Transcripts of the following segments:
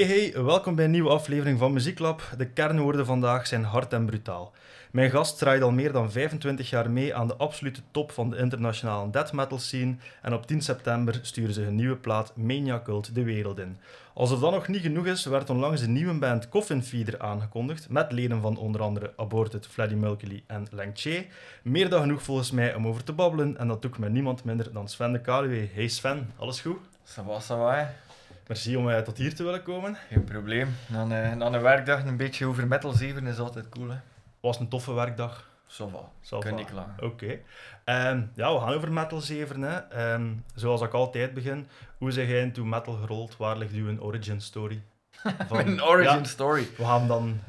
Hey hey, welkom bij een nieuwe aflevering van Muzieklab. De kernwoorden vandaag zijn hard en brutaal. Mijn gast draait al meer dan 25 jaar mee aan de absolute top van de internationale death metal scene en op 10 september sturen ze hun nieuwe plaat Mania Cult de wereld in. Alsof dat nog niet genoeg is, werd onlangs de nieuwe band Coffin Feeder aangekondigd met leden van onder andere Aborted, Freddie Mercury en Lang Che. Meer dan genoeg volgens mij om over te babbelen en dat doe ik met niemand minder dan Sven de Kaluwe. Hey Sven, alles goed? Ça va. Merci om uh, tot hier te willen komen. Geen probleem. Dan, eh, na een werkdag een beetje over metal zeven is altijd cool. Hè. Was een toffe werkdag. Ça va. Ça Kan va. niet klagen. Oké. Ehm, ja, we gaan over metal zeveren. Hè. Ehm, zoals ik altijd begin, hoe zeg jij into metal gerold? Waar ligt uw origin story? Van- Een origin Ja, story. we gaan dan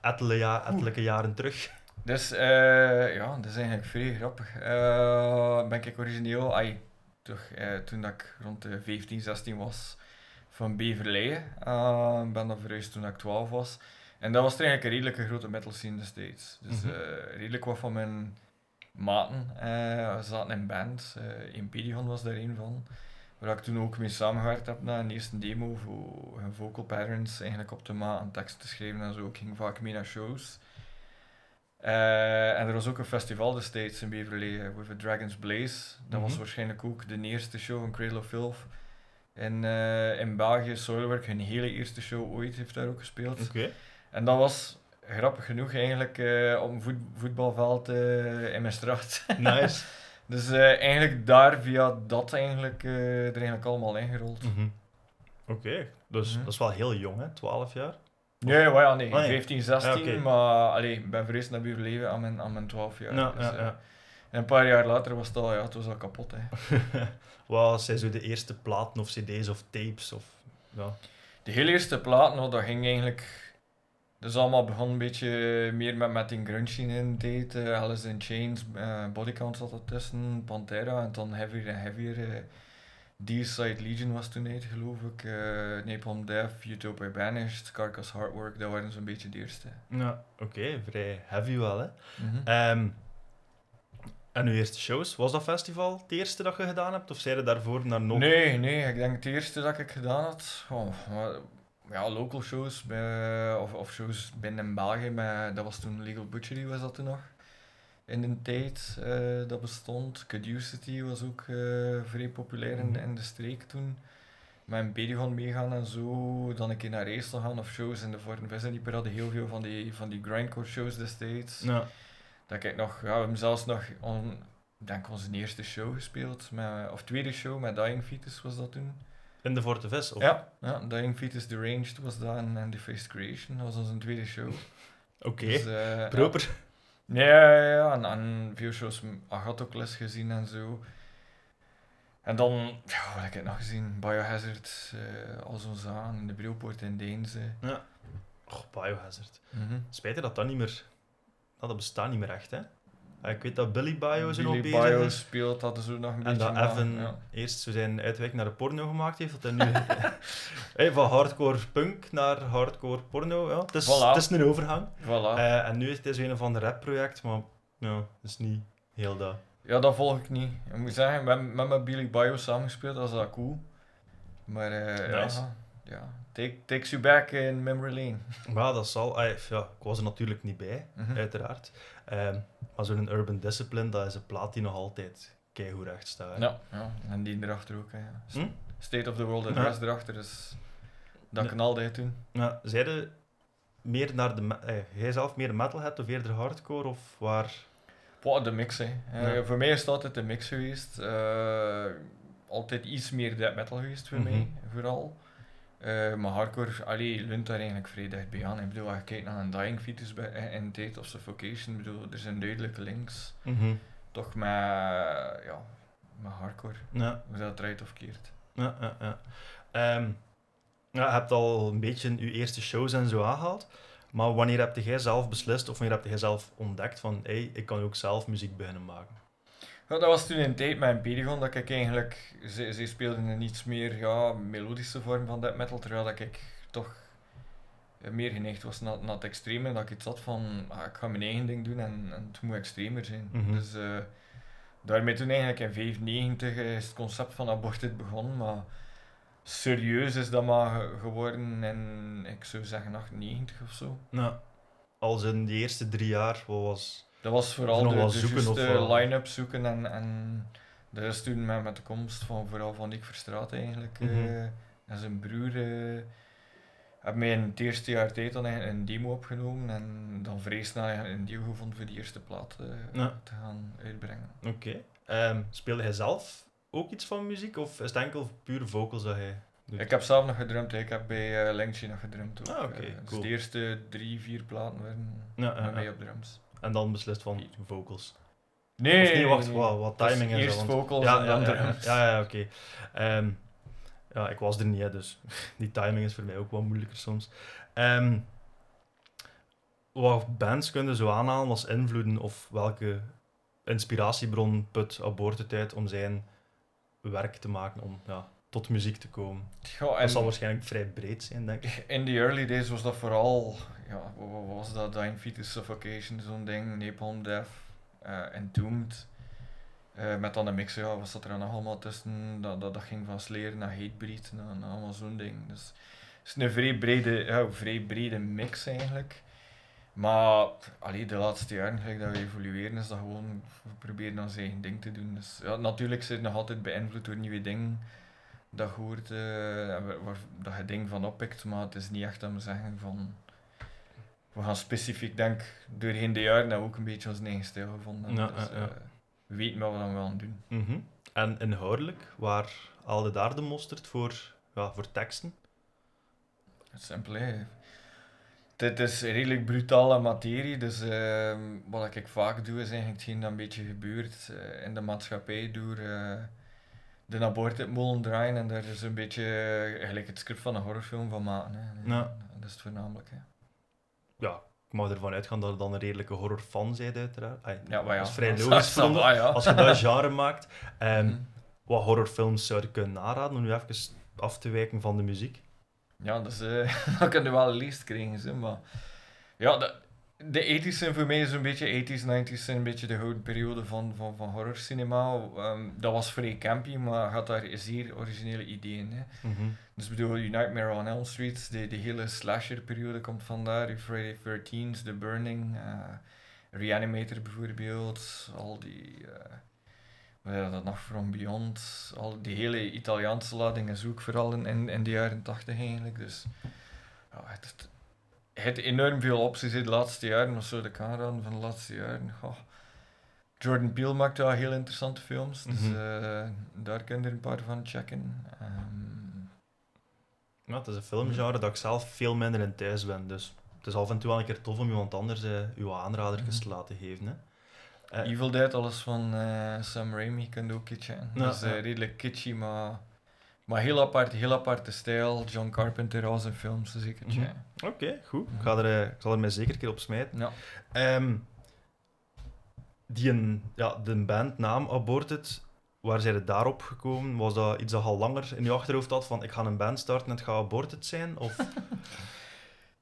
ettelijke, ja, ettelijke jaren terug. Dus eh, ja, dat is eigenlijk vrij grappig. Ben ik origineel, ai, toch, toen dat ik rond de 15, 16 was, van Beverlei. Eh, ben dan verhuisd toen ik 12 was. En dat was er eigenlijk een redelijke grote metal scene destijds. Dus Mhm. eh, redelijk wat van mijn maten eh, zaten in band. Eh Impedion was daar een van. Waar ik toen ook mee samengewerkt heb na een eerste demo voor hun vocal patterns eigenlijk op te maken, tekst te schrijven en zo. Ik ging vaak mee naar shows. En er was ook een festival destijds in Beverly with a Dragon's Blaze. Dat was Mhm. waarschijnlijk ook de eerste show van Cradle of Filth. In, eh, in België, Soilwork, hun hele eerste show ooit, heeft daar ook gespeeld. Oké. En dat was grappig genoeg eigenlijk eh, op een voet- voetbalveld eh, in Maastricht. Nice. dus eh, eigenlijk daar via dat eigenlijk, er eigenlijk allemaal ingerold. Mhm. Oké, dus Mhm. dat is wel heel jong, hè? 12 jaar. Nee, maar ja, nee, Ah, ja. 15, 16, Ja, oké. maar allee, ik ben verhuisd naar Buurleven aan mijn, aan mijn 12 jaar. Ja, dus, ja, ja. En een paar jaar later was het al, ja, het was al kapot. Hè. Wat zijn zo de eerste platen of cd's of tapes? Of, ja. De heel eerste plaat, nou, dat ging eigenlijk... Dus allemaal begon een beetje meer met, met die grunge in de tijd. eh, Alice in Chains, eh Bodycount zat ertussen, Pantera en dan heavier en heavier. Deicide Legion was toen uit, geloof ik. eh Napalm Death, Utopia Banished, Carcass Hardwork, dat waren zo'n beetje de eerste. Ja, oké, vrij heavy wel, hè? Ehm, en uw eerste shows, was dat festival het eerste dat je gedaan hebt? Of zijn er daarvoor naar nog? Nee, nee, ik denk het eerste dat ik gedaan had. Oh, maar, ja, local shows bij, of, of shows binnen België. Bij, dat was toen Legal Butchery, was dat toen nog. In de tijd eh, dat bestond. Caducity was ook eh, vrij populair in, Mhm. in de streek toen. Met een Bedegon meegaan en zo. Dan een keer naar Reestel gaan of shows in de Vorten Vissenieper hadden heel veel van die, van die grindcore shows destijds. Ja. Dat ik nog, ja, we hebben zelfs nog, on, ik denk onze eerste show gespeeld, met, of tweede show met Dying Fetus was dat toen. In de Forte Vis? Of? Ja, ja, Dying Fetus Deranged was dat en, en The Faced Creation, dat was onze tweede show. Oké, Dus, eh, proper. Ja, ja, ja, ja, en, en veel shows Agatocles gezien en zo. En dan, ja, wat heb ik nog gezien? Biohazard, al zo'n zaan, in de Brilpoort in Deense. Oh, Biohazard. Mhm. Spijtig dat dat niet meer... Dat, dat bestaat niet meer echt, hè? Ah, Ik weet dat Billy Bio zo nog Billy bezig Bio is. speelt, hadden ze ook nog een En beetje dat Evan ja. eerst zo zijn uitweg naar de porno gemaakt heeft, dat hij nu hey, van hardcore punk naar hardcore porno, ja, het, is, Voilà. het is een overgang. Voilà. Eh, en nu is het zo een van de rapproject, maar ja, het is niet heel dat. Ja, dat volg ik niet. Ik moet zeggen, met, met mijn Billy Bio samengespeeld, dat is dat cool. Maar eh Nice. ja, ja. Take, takes you back in memory lane. Maar dat zal, ja, ik was er natuurlijk niet bij, Mhm. uiteraard. Ehm, maar zo'n Urban Discipline, dat is een plaat die nog altijd keigoed recht staat. Ja, ja, en die erachter ook. Hè, ja. Hm? State of the World Ja. Address erachter, dus dat Ja. kan altijd doen. Ja, zijde meer naar de, eh, jij zelf meer metalhead of eerder hardcore, of waar? De mix, hè. Eh, Ja. Voor mij is het altijd een mix geweest. Eh, altijd iets meer death metal geweest voor Mhm. mij, vooral. Eh, maar hardcore, allee, leunt daar eigenlijk vrij dichtbij aan. Ik bedoel, als je kijkt naar een Dying Fetus bij, eh, in Date of Suffocation, bedoel, er zijn duidelijke links. Mhm. toch met, ja, met hardcore, Ja, hoe dat draait of keert. ja, ja. ja. Ja, je hebt al een beetje je eerste shows en zo aangehaald. Maar wanneer heb jij zelf beslist, of wanneer heb jij zelf ontdekt van, hey, ik kan ook zelf muziek beginnen maken? Ja, dat was toen een tijd met een Pedigon dat ik eigenlijk, ze, ze speelden een iets meer ja, melodische vorm van death metal, terwijl dat ik toch meer geneigd was naar, naar het extreme, dat ik iets had van, ah, ik ga mijn eigen ding doen en, en het moet extremer zijn. Mhm. Dus eh, daarmee toen eigenlijk in 95 is het concept van Aborted begonnen, maar serieus is dat maar ge- geworden in, ik zou zeggen, 98 of zo. Nou, als in die eerste drie jaar, wat was... Dat was vooral de, de juiste line-up zoeken en, en de rest toen met, met de komst van vooral van Nick Verstraat eigenlijk eh, Mhm. en zijn broer eh hebben mij in het eerste jaar tijd dan een demo opgenomen en dan vrij snel een deal gevonden voor die eerste plaat eh, Ja. te gaan uitbrengen. Oké. Ehm, speelde hij zelf ook iets van muziek, of is het enkel puur vocals dat hij doet? Ik heb zelf nog gedrumd, ik heb bij uh, Lengtje nog gedrumd ook. Ah, eh. dus de eerste drie, vier platen werden Ja, met mij op drums. En dan beslist van vocals. Nee, of nee, wacht, nee. wat, timing is Eerst want- vocals ja, en dan ja, ja, ja, ja, oké. Ehm, ja, ik was er niet, hè, dus die timing is voor mij ook wat moeilijker soms. Ehm, wat bands kunnen zo aanhalen als invloeden of welke inspiratiebron put Aborted uit om zijn werk te maken, om ja, tot muziek te komen? En Dat zal waarschijnlijk vrij breed zijn, denk ik. in the early days was dat vooral, ja, wat, was dat? Dying Fetus Suffocation, zo'n ding, Napalm Death, eh Entombed. Eh, met dan een mix, ja, wat zat er nog allemaal tussen? Dat, dat, dat ging van Slayer naar Hatebreed, naar, allemaal zo'n ding. Dus het is een vrij brede, ja, vrij brede mix eigenlijk. Maar allee, de laatste jaren, gelijk dat we evolueren, is dat gewoon, we proberen ons eigen ding te doen. Dus ja, natuurlijk zit nog altijd beïnvloed door nieuwe dingen dat je hoort, eh, dat je dingen van oppikt, maar het is niet echt dat we zeggen van, we gaan specifiek, denk doorheen de jaren dat we ook een beetje onze eigen stijl gevonden hebben. Ja, dus, ja, eh, we weten wat we dan wel aan doen. Mhm. En inhoudelijk, waar haalde daar de mosterd voor, ja, voor teksten? Simpel, hè. Dit is redelijk brutale materie, dus ehm, wat ik vaak doe is eigenlijk hetgeen dat een beetje gebeurt eh, in de maatschappij door eh, de abortusmolen draaien en daar is een beetje eigenlijk het script van een horrorfilm van maken. Hè. Ja. Dat is het voornamelijk. Hè. Ja, ik mag ervan uitgaan dat je dan een redelijke horrorfan bent, uiteraard. Ai, Ja, maar ja. Dat is vrij dat logisch ja. als je dat genre maakt. Ehm, Mhm. wat horrorfilms zouden kunnen aanraden, om nu even af te wijken van de muziek. Ja, dus eh dat kun je wel een lijst krijgen, maar... Ja, de, de 80s zijn voor mij zo'n beetje... 80s, 90s zijn een beetje de gouden periode van, van, van horrorcinema. Ehm, dat was vrij campy, maar had daar zeer originele ideeën. Hè. Mhm. Dus ik bedoel, Nightmare on Elm Street, de, de hele slasher-periode komt vandaar. Die Friday 13th, The Burning, eh, Reanimator bijvoorbeeld, al die... eh wat is dat nog From Beyond, al die hele Italiaanse lading is ook vooral in, in, in de jaren 80 eigenlijk. Dus ja, het, het, het enorm veel opties in de laatste jaren, wat zou ik aanraden van de laatste jaren? Goh. Jordan Peele maakt wel heel interessante films, dus Mhm. eh, daar kun je er een paar van checken. Ja, het is een filmgenre dat ik zelf veel minder in thuis ben, dus het is af en toe wel een keer tof om iemand anders uw aanradertjes Mhm. te laten geven. Hè. Eh, Evil Dead, alles van Sam Raimi, kun je ook checken. Ja, dat is ja. redelijk kitschy, maar, maar heel, apart, heel aparte stijl. John Carpenter, al zijn films, dus zeker Mhm. checken. Oké, goed. Ik, ga er, eh, ik zal er mij zeker een keer op smijten. Ja. Ehm, die een, ja, de bandnaam Aborted, waar zijn het daarop gekomen? Was dat iets dat al langer in je achterhoofd had, van ik ga een band starten en het gaat Aborted zijn? Of...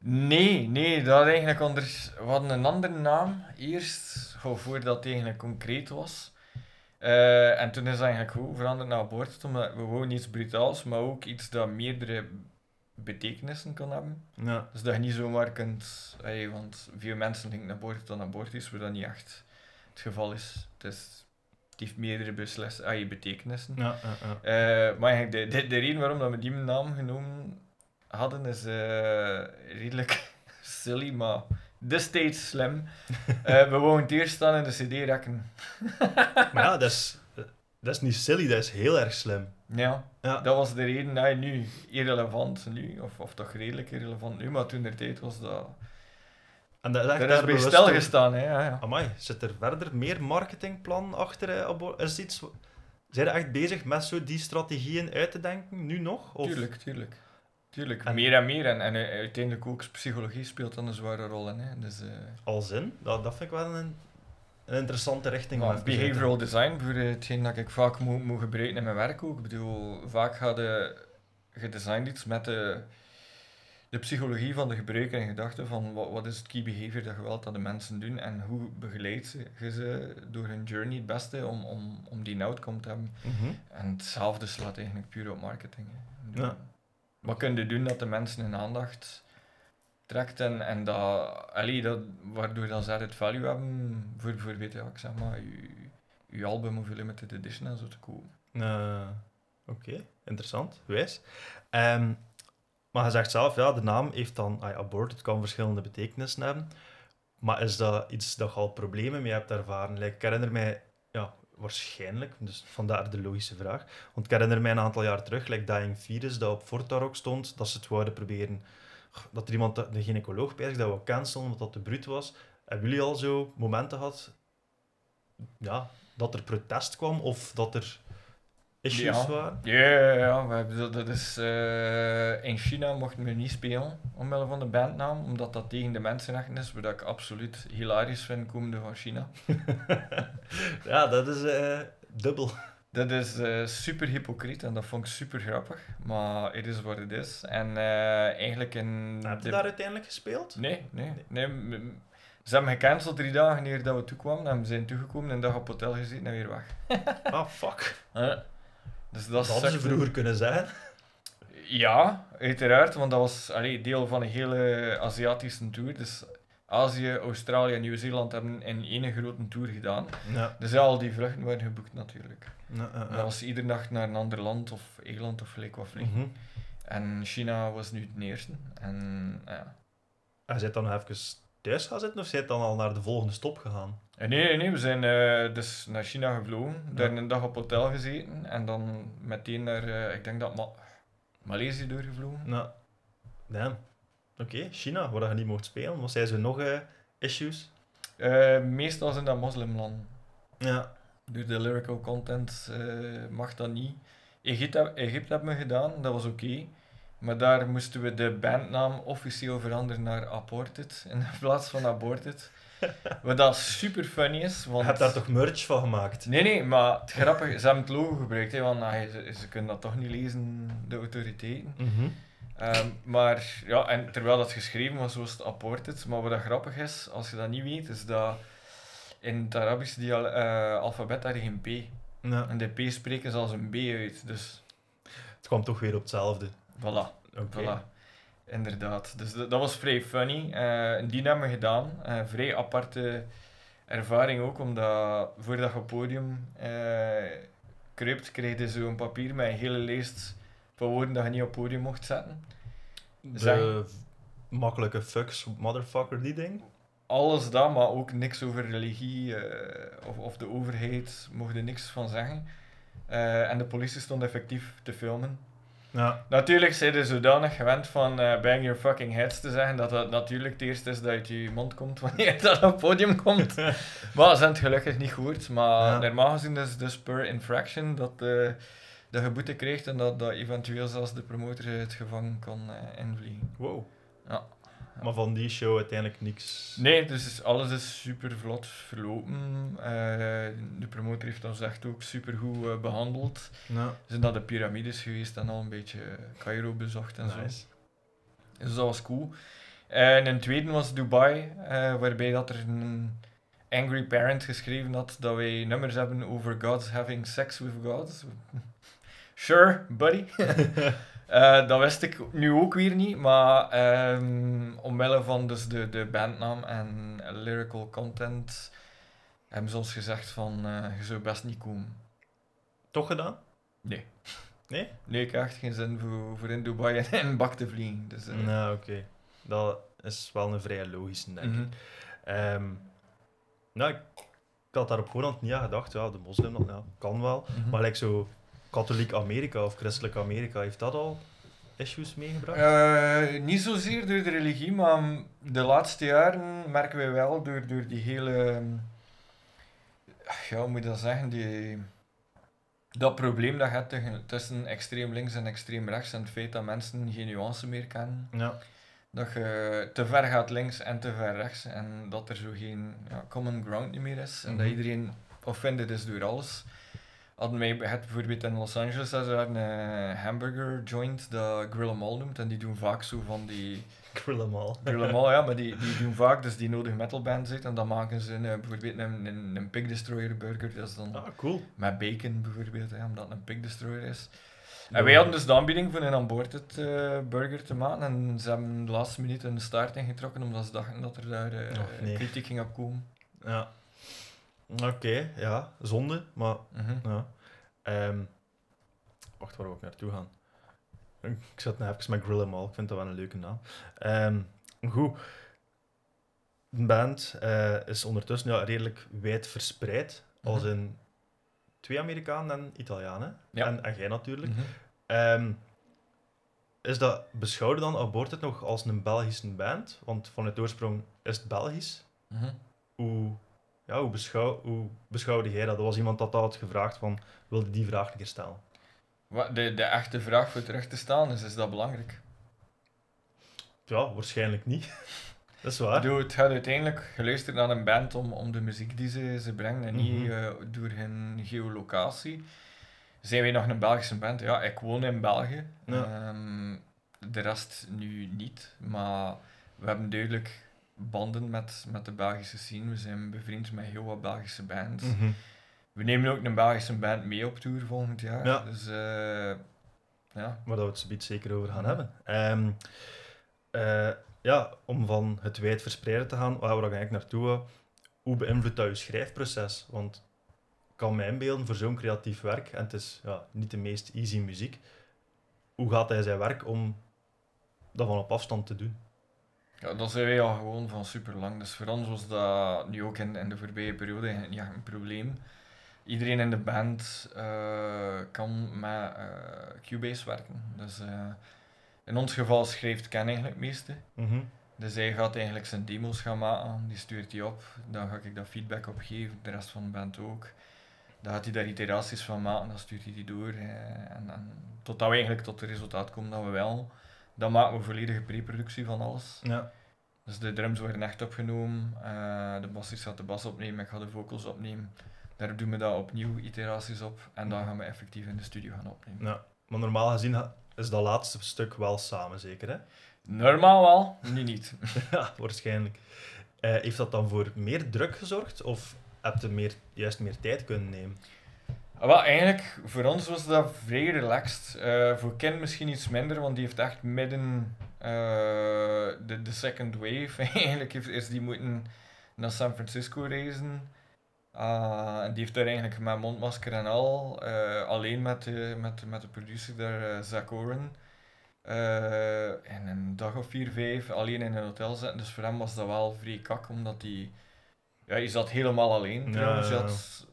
Nee, nee, dat eigenlijk anders. We hadden een andere naam eerst, voordat het eigenlijk concreet was. Eh, en toen is het eigenlijk goed veranderd naar abortus, omdat we gewoon iets brutaals, maar ook iets dat meerdere betekenissen kan hebben. ja. Dus dat je niet zomaar kunt, want veel mensen denken abortus dan abortus, waar dat niet echt het geval is. Het, is, het heeft meerdere beslis, ey, betekenissen. Ja, ja, ja. Eh, maar eigenlijk de, de, de reden waarom dat we die naam genomen hadden is eh, redelijk silly, maar destijds slim. Eh, we wouden het eerst staan in de cd-rekken. Maar ja, dat is, dat is niet silly, dat is heel erg slim. Ja, Ja. dat was de reden. Nou, nu irrelevant nu, of, of toch redelijk irrelevant nu, maar toen de tijd was dat... En dat Daar is bij bewust stil door- gestaan, hè. Ja, ja. Amai, zit er verder meer marketingplan achter? Is iets... Zijn je echt bezig met zo die strategieën uit te denken, nu nog? Of... Tuurlijk, tuurlijk. Tuurlijk, En- meer en meer. En, en eh, uiteindelijk ook psychologie speelt dan een zware rol in. Hè. Dus, eh, Als in? Dat, dat vind ik wel een, een interessante richting. om Maar behavioral design, voor hetgeen dat ik vaak moet, moet gebruiken in mijn werk ook. Ik bedoel, vaak gaat de gedesigned iets met de, de psychologie van de gebruiker in gedachten van wat, wat is het key behavior dat je wilt dat de mensen doen en hoe begeleid ze- je ze door hun journey het beste om, om, om die outcome te hebben. Mhm. En hetzelfde slaat eigenlijk puur op marketing. hè. Ja. Wat kun je doen dat de mensen hun aandacht trekt en, en dat, allee, dat, waardoor dat ze het value hebben voor, je, wat ik zeg maar, je, album of je limited edition en zo te kopen. Eh, Oké, interessant, wijs. Ehm, maar je zegt zelf, ja, de naam heeft dan, ah, ja, aborted kan verschillende betekenissen hebben. Maar is dat iets dat je al problemen mee hebt ervaren? Like, ik herinner mij, ja, waarschijnlijk, dus vandaar de logische vraag. Want ik herinner mij een aantal jaar terug, like Dying Fetus, dat op Fortarok stond, dat ze het wouden proberen, dat er iemand, de gynaecoloog bij dat wou cancelen, omdat dat te bruut was. Hebben jullie al zo momenten gehad, ja, dat er protest kwam of dat er issues Ja. waren? Ja, ja, ja, we hebben dat, dat is, eh, in China mochten we niet spelen omwille van de bandnaam, omdat dat tegen de mensenrechten is, wat ik absoluut hilarisch vind komende van China. ja, dat is eh, dubbel. Dat is eh, super hypocriet en dat vond ik super grappig, maar het is wat het is. En eh, eigenlijk in... Heb je de- daar uiteindelijk gespeeld? Nee, nee, nee. Ze hebben gecanceld drie dagen eer dat we toekwamen en we zijn toegekomen en een dag op hotel gezeten en weer weg. Ah, fuck. Dus dat Dat hadden ze sukte. vroeger kunnen zeggen. Ja, uiteraard, want dat was allee, deel van een hele Aziatische tour. Dus Azië, Australië en Nieuw-Zeeland hebben in één grote tour gedaan. Ja. Dus ja, al die vluchten werden geboekt natuurlijk. Ja, ja, En ja. dat was iedere nacht naar een ander land of eiland of gelijk wat vliegen. Mhm. En China was nu het eerste. En ja. En zit dan nog even thuis gaan zitten of zit dan al naar de volgende stop gegaan? En nee, nee, we zijn eh, dus naar China gevlogen, daar een dag op hotel gezeten en dan meteen naar, eh, ik denk dat Ma Maleisië doorgevlogen. Nou, damn. Oké, China, waar je niet mocht spelen. Wat zijn ze nog eh, issues? Eh, meestal zijn dat moslimlanden. Ja. Door de lyrical content eh, mag dat niet. Egypte, Egypte hebben we gedaan, dat was oké. Maar daar moesten we de bandnaam officieel veranderen naar Aborted in plaats van Aborted. Wat dat super funny is. Want... Je hebt daar toch merch van gemaakt? Nee, nee, maar het grappige, ze hebben het logo gebruikt, hè, want ze, ze kunnen dat toch niet lezen, de autoriteiten. Mhm. Ehm, maar ja, en terwijl dat geschreven was, was het aborted. Maar wat dat grappig is, als je dat niet weet, is dat in het Arabische dial- eh, alfabet daar geen P. Ja. En de P spreken ze als een B uit. Dus Het kwam toch weer op hetzelfde. voilà, voilà. Inderdaad. Dus dat, dat was vrij funny. Eh, en die hebben we gedaan. Eh, vrij aparte ervaring ook, omdat voordat je op het podium eh kruipt, kreeg je zo'n papier met een hele lijst van woorden dat je niet op podium mocht zetten. De Zeg- makkelijke fucks, motherfucker, die ding. alles dat, maar ook niks over religie eh, of, of de overheid, mocht er niks van zeggen. Eh, en de politie stond effectief te filmen. Ja. Natuurlijk zijn ze zodanig gewend van eh, bang your fucking heads te zeggen, dat dat natuurlijk het eerste is dat uit je mond komt wanneer dat op het podium komt. maar ze hebben het gelukkig niet gehoord. Maar Ja. normaal gezien is het dus per infraction dat, eh dat je boete krijgt en dat, dat eventueel zelfs de promotor het gevangen kan eh, invliegen. Wow. Ja. Maar van die show uiteindelijk niks. Nee, dus alles is super vlot verlopen. Eh, de promotor heeft ons echt ook super goed behandeld. Ja. We zijn naar de piramides geweest en al een beetje Cairo bezocht en zo. Nice. Dus dat was cool. En het tweede was Dubai, eh, waarbij dat er een angry parent geschreven had dat wij nummers hebben over gods having sex with gods. Sure, buddy. Eh, dat wist ik nu ook weer niet, maar ehm, omwille van dus de, de bandnaam en lyrical content hebben ze ons gezegd van eh, je zou best niet komen. Toch gedaan? Nee. Nee? Nee, ik heb echt geen zin voor, voor in Dubai en in een bak te vliegen. Dus, eh, Nou, oké. Dat is wel een vrij logische, denk mhm. ik. Ehm, nou, ik, ik had daar op voorhand niet aan gedacht. Ja, de moslim, dat ja, kan wel. Mhm. Maar like zo katholiek Amerika of christelijk Amerika, heeft dat al issues meegebracht? Eh, niet zozeer door de religie, maar de laatste jaren merken wij wel door, door die hele. Ja, hoe moet je dat zeggen? Die, dat probleem dat je hebt tussen extreem links en extreem rechts en het feit dat mensen geen nuance meer kennen. Ja. Dat je te ver gaat links en te ver rechts en dat er zo geen ja, common ground niet meer is. En dat Mhm. iedereen offended is door alles. Hadden wij het bijvoorbeeld in Los Angeles daar een eh, hamburger joint dat Grill 'em All noemt. En die doen vaak zo van die... Grill al. Grill 'em All, ja, maar die, die doen vaak dus die nodige metalbands uit. En dan maken ze een, eh, bijvoorbeeld een, een, een Pig Destroyer burger. Dat is dan Ah, cool. met bacon bijvoorbeeld, hè, omdat het een Pig Destroyer is. En wij hadden dus de aanbieding voor een Unboarded eh burger te maken en ze hebben de laatste minuut een staart ingetrokken omdat ze dachten dat er daar nee. kritiek ging op komen. Ja. Oké, ja. Zonde, maar Mhm. ja. Ehm, wacht, waar wil ik naartoe gaan? Ik zat nou even met Grill Mall. Ik vind dat wel een leuke naam. Ehm, goed. De band eh, is ondertussen ja, redelijk wijd verspreid. Als Mhm. in twee Amerikanen en Italianen. Ja. En, en jij natuurlijk. Mhm. Ehm, is dat, beschouwde dan Aborted nog als een Belgische band? Want vanuit oorsprong is het Belgisch. Hoe, ja, hoe, beschouw, hoe beschouwde jij dat? Er was iemand dat had gevraagd van, wilde die vraag een keer stellen? Wat de, de echte vraag voor terug te staan is, is dat belangrijk? Ja, waarschijnlijk niet. dat is waar. bedoel, het gaat uiteindelijk geluisterd naar een band om, om de muziek die ze, ze brengen en niet Mhm. eh, door hun geolocatie. Zijn wij nog een Belgische band? Ja, ik woon in België. Ja. Ehm, de rest nu niet, maar we hebben duidelijk banden met, met de Belgische scene. We zijn bevriend met heel wat Belgische bands. Mhm. We nemen ook een Belgische band mee op tour volgend jaar. Ja. Dus eh, ja. Waar dat we het zoiets zeker over gaan hebben. Ehm, eh, ja, om van het wijd verspreiden te gaan, waar we eigenlijk naartoe hoe beïnvloedt dat je schrijfproces? Want ik kan mij inbeelden voor zo'n creatief werk, en het is ja, niet de meest easy muziek, hoe gaat hij zijn werk om dat van op afstand te doen? Ja, dat zijn wij al gewoon van super lang. Dus voor ons was dat nu ook in, in de voorbije periode niet echt een probleem. Iedereen in de band eh, kan met eh, Cubase werken. Dus eh, in ons geval schrijft Ken eigenlijk het meeste. Mhm. Dus hij gaat eigenlijk zijn demo's gaan maken, die stuurt hij op. Dan ga ik daar feedback op geven, de rest van de band ook. Dan gaat hij daar iteraties van maken, dan stuurt hij die door. en, en totdat we eigenlijk tot het resultaat komen dat we wel. Dan maken we volledige pre-productie van alles. Ja. Dus de drums worden echt opgenomen, eh, de bassist gaat de bas opnemen, ik ga de vocals opnemen. Daar doen we dat opnieuw iteraties op en dan gaan we effectief in de studio gaan opnemen. ja. Maar normaal gezien is dat laatste stuk wel samen, zeker hè? Normaal wel, nu niet. ja, waarschijnlijk. Eh, heeft dat dan voor meer druk gezorgd? Of heb je meer, juist meer tijd kunnen nemen? Ah, Wel, eigenlijk, voor ons was dat vrij relaxed. Eh, voor Ken misschien iets minder, want die heeft echt midden eh, de, de second wave. eigenlijk heeft eerst die moeten naar San Francisco reizen. Ah, en die heeft daar eigenlijk met mondmasker en al, eh, alleen met de, met, met de producer daar, Zach Oren, in een dag of vier, vijf alleen in een hotel zitten. Dus voor hem was dat wel vrij kak, omdat hij... Ja, hij zat helemaal alleen Ja, trouwens. ja, Hij ja. had-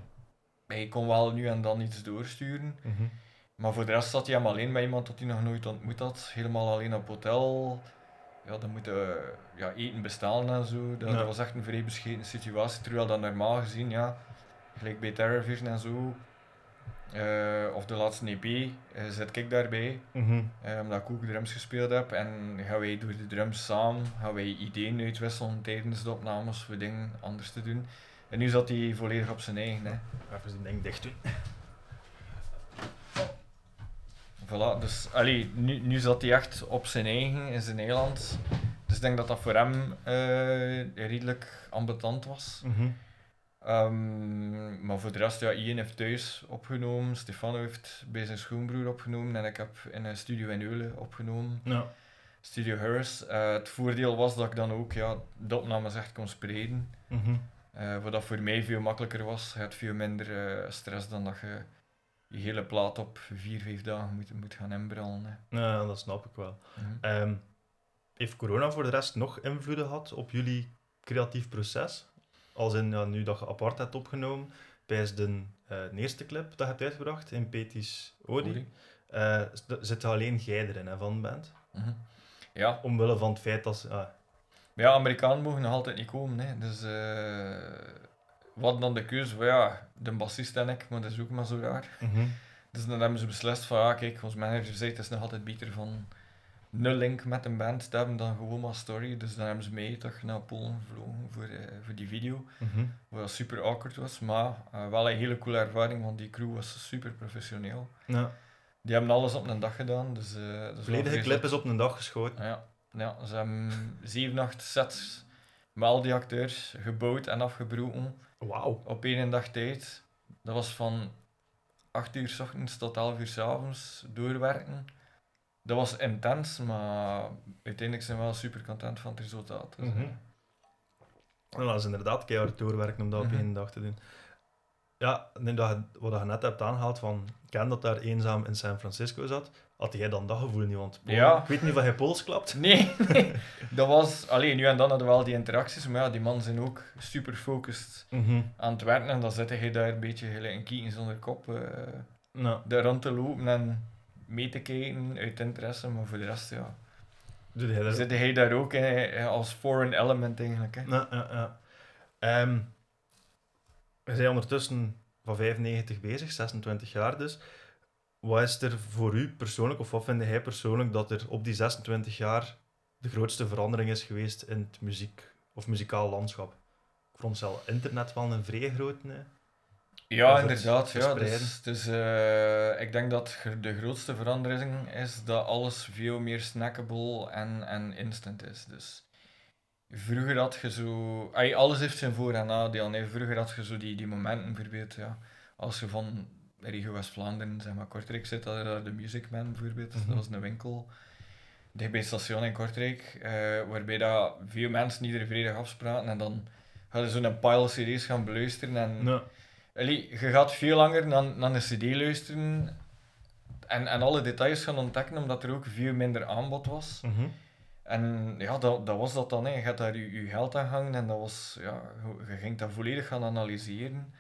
hij kon wel nu en dan iets doorsturen. Mhm. Maar voor de rest zat hij hem alleen met iemand dat hij nog nooit ontmoet had. Helemaal alleen op hotel. Ja, dan moet je ja, eten bestellen en zo. Dat, Ja. dat was echt een vrij bescheiden situatie. Terwijl dat normaal gezien, ja, gelijk bij Terrorvision en zo, eh, of de laatste EP, eh, zit ik daarbij. Mhm. eh, omdat ik ook drums gespeeld heb. En gaan wij door de drums samen, gaan wij ideeën uitwisselen tijdens de opnames voor dingen anders te doen. En nu zat hij volledig op zijn eigen. Hè. Even die ding dicht doen. Voilà, dus allee, nu, nu zat hij echt op zijn eigen, in zijn eiland. Dus ik denk dat dat voor hem eh, redelijk ambetant was. Mhm. Ehm, maar voor de rest, ja, Ian heeft thuis opgenomen, Stefano heeft bij zijn schoonbroer opgenomen en ik heb in een studio in Eulen opgenomen, Ja. Studio Harris. Eh, het voordeel was dat ik dan ook ja, de opnames echt kon spreiden. Mhm. Eh, wat dat voor mij veel makkelijker was. Je had veel minder eh, stress dan dat je je hele plaat op vier, vijf dagen moet, moet gaan inbrallen. Ja, dat snap ik wel. Mhm. Ehm, heeft corona voor de rest nog invloeden gehad op jullie creatief proces? Als in, ja, nu dat je apart hebt opgenomen, bij de eh, de eerste clip dat je hebt uitgebracht in Petis Odi, zit er alleen jij erin hè, van de band. Mhm. Ja, Omwille van het feit dat maar ja, Amerikanen mogen nog altijd niet komen. Hè. Dus eh, wat dan de keuze? van, Ja, de bassist en ik, maar dat is ook maar zo raar. mhm. Dus dan hebben ze beslist van, ja, kijk, ons manager zei het is nog altijd beter van nul link met een band te hebben dan gewoon maar story. Dus dan hebben ze mee toch naar Polen gevlogen voor, eh, voor die video. Mhm. Wat super awkward was, maar eh, wel een hele coole ervaring, want die crew was super professioneel. Ja. Die hebben alles op een dag gedaan, dus... De wel volledige clip is op een dag geschoten. Ja, ja, ze hebben zeven, acht sets met al die acteurs gebouwd en afgebroken Wauw. op één dag tijd. Dat was van 8 uur s ochtends tot 11 uur s avonds doorwerken. Dat was intens, maar uiteindelijk zijn we wel super content van het resultaat. Dus, Nou, dat is inderdaad keihard doorwerken om dat op Mhm. één dag te doen. Ja, nee, dat, je- wat je net hebt aangehaald van Ken dat daar eenzaam in San Francisco zat, had jij dan dat gevoel niet? Want Ja. ik weet niet of hij Pools klapt. Nee, nee, dat was... Alleen nu en dan hadden we wel die interacties, maar ja, die mannen zijn ook super focused Mhm. aan het werken en dan zit je daar een beetje gelijk een kieken zonder kop eh Nou, daar rond te lopen en mee te kijken uit interesse, maar voor de rest, ja. doe daar Zit hij daar ook eh, als foreign element eigenlijk, hè. Ja, ja, ja. Ehm, we zijn ondertussen van 95 bezig, 26 jaar dus. Wat is er voor u persoonlijk, of wat vind hij persoonlijk, dat er op die 26 jaar de grootste verandering is geweest in het muziek of muzikaal landschap? Ik veronderstel internet wel een vrij grote. Ja, inderdaad. Ja, dus, dus, eh, ik denk dat de grootste verandering is dat alles veel meer snackable en, en instant is. Dus vroeger had je zo... ay, alles heeft zijn voor- en nadeel. Nee, vroeger had je zo die, die momenten, bijvoorbeeld, ja, als je van regio West-Vlaanderen, zeg maar Kortrijk zit, had je daar de Music Man bijvoorbeeld. Mhm. Dat was een winkel dicht bij het station in Kortrijk, eh, waarbij dat veel mensen iedere vrijdag afspraken en dan hadden ze zo'n pile cd's gaan beluisteren en... Allee, je gaat veel langer naar, naar een cd luisteren en, en alle details gaan ontdekken, omdat er ook veel minder aanbod was. mhm. En ja, dat, dat was dat dan. Hè. Je gaat daar je, je geld aan hangen en dat was, ja, je, je ging dat volledig gaan analyseren,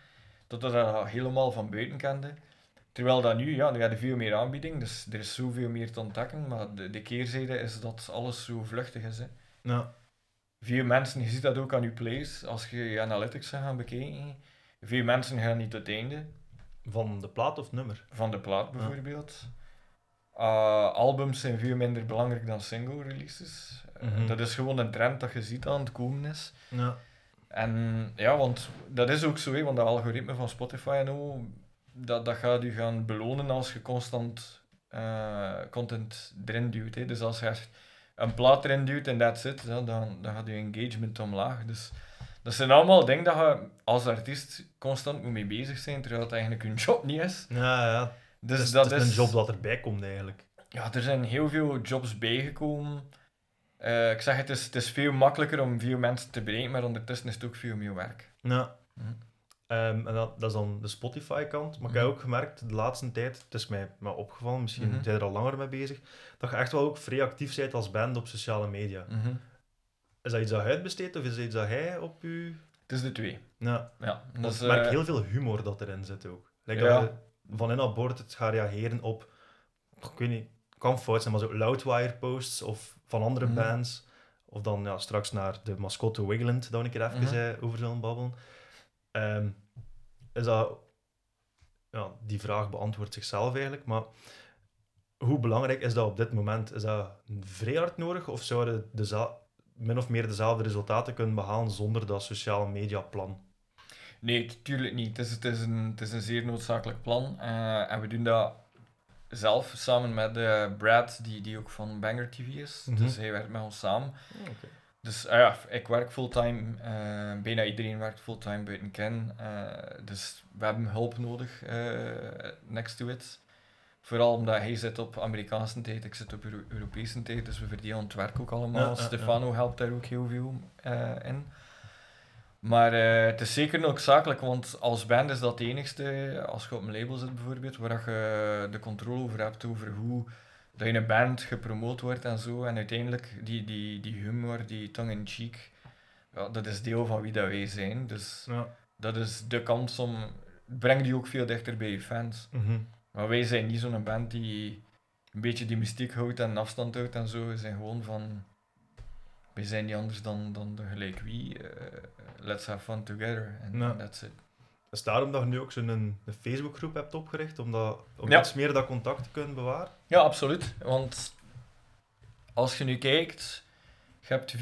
totdat je dat helemaal van buiten kende. Terwijl dat nu, ja, nu heb je veel meer aanbieding, dus er is zoveel meer te ontdekken, maar de, de keerzijde is dat alles zo vluchtig is. Hè. Nou, Veel mensen, je ziet dat ook aan je plays, als je je analytics gaat bekijken, veel mensen gaan niet tot het einde van de plaat of nummer? van de plaat bijvoorbeeld. Uh, albums zijn veel minder belangrijk dan single releases. Uh, Mhm. Dat is gewoon een trend dat je ziet aan het komen is. Ja. En ja, want dat is ook zo, hè, want dat algoritme van Spotify en zo, dat, dat gaat u gaan belonen als je constant eh, content erin duwt. Hè. Dus als je een plaat erin duwt en that's it, ja, dan, dan gaat je engagement omlaag. Dus dat zijn allemaal dingen dat je als artiest constant moet mee bezig zijn, terwijl het eigenlijk een job niet is. Ja, ja. Dus dat het is is een job dat erbij komt eigenlijk. ja, er zijn heel veel jobs bijgekomen. Eh, ik zeg het, is, het is veel makkelijker om veel mensen te bereiken, maar ondertussen is het ook veel meer werk. Ja. Mhm. Ehm, en dat, dat is dan de Spotify-kant. Maar ik heb Mhm. ook gemerkt de laatste tijd, het is mij opgevallen, misschien Mhm. zijn je er al langer mee bezig, dat je echt wel ook vrij actief bent als band op sociale media. Is dat iets dat hij uitbesteedt of is dat iets dat hij op u... Het is de twee. Ja, Ja, dat is, ik merk eh, heel veel humor dat erin zit ook. Like ja. dat je van in aan boord het gaat reageren op, ik weet niet, kan fout zijn, maar zo Loudwire-posts of van andere Mhm. bands. Of dan ja, straks naar de mascotte Wigland, dat we een keer even Mhm. eh, over zullen babbelen. Ehm, is dat... Ja, die vraag beantwoordt zichzelf eigenlijk, maar hoe belangrijk is dat op dit moment? Is dat vrij hard nodig of zouden de min of meer dezelfde resultaten kunnen behalen zonder dat sociale media plan? Nee, tuurlijk niet. Het is, het is, een, het is een zeer noodzakelijk plan. eh, en we doen dat zelf samen met eh, Brad, die, die ook van Banger TV is. Mhm. Dus hij werkt met ons samen. Dus ah ja, ik werk fulltime. eh bijna iedereen werkt fulltime buiten Ken. eh, dus we hebben hulp nodig next to it. Vooral omdat hij zit op Amerikaanse tijd, ik zit op Euro- Europese tijd, dus we verdelen het werk ook allemaal. Ja. Stefano helpt daar ook heel veel in. Maar eh, het is zeker noodzakelijk, want als band is dat het enigste, als je op een label zit bijvoorbeeld, waar je de controle over hebt over hoe dat je een band gepromoot wordt en zo. En uiteindelijk, die, die, die humor, die tongue-in-cheek, ja, dat is deel van wie dat wij zijn. Dus Ja. dat is de kans om... Breng die ook veel dichter bij je fans. Mhm. Maar wij zijn niet zo'n band die een beetje die mystiek houdt en afstand houdt en zo. We zijn gewoon van... Wij zijn niet anders dan, dan de gelijk wie. eh, let's have fun together. En Ja. that's it. Is daarom dat je nu ook zo'n een, een Facebookgroep hebt opgericht, om, dat, om Ja. iets meer dat contact te kunnen bewaren? Ja, absoluut. Want als je nu kijkt, je hebt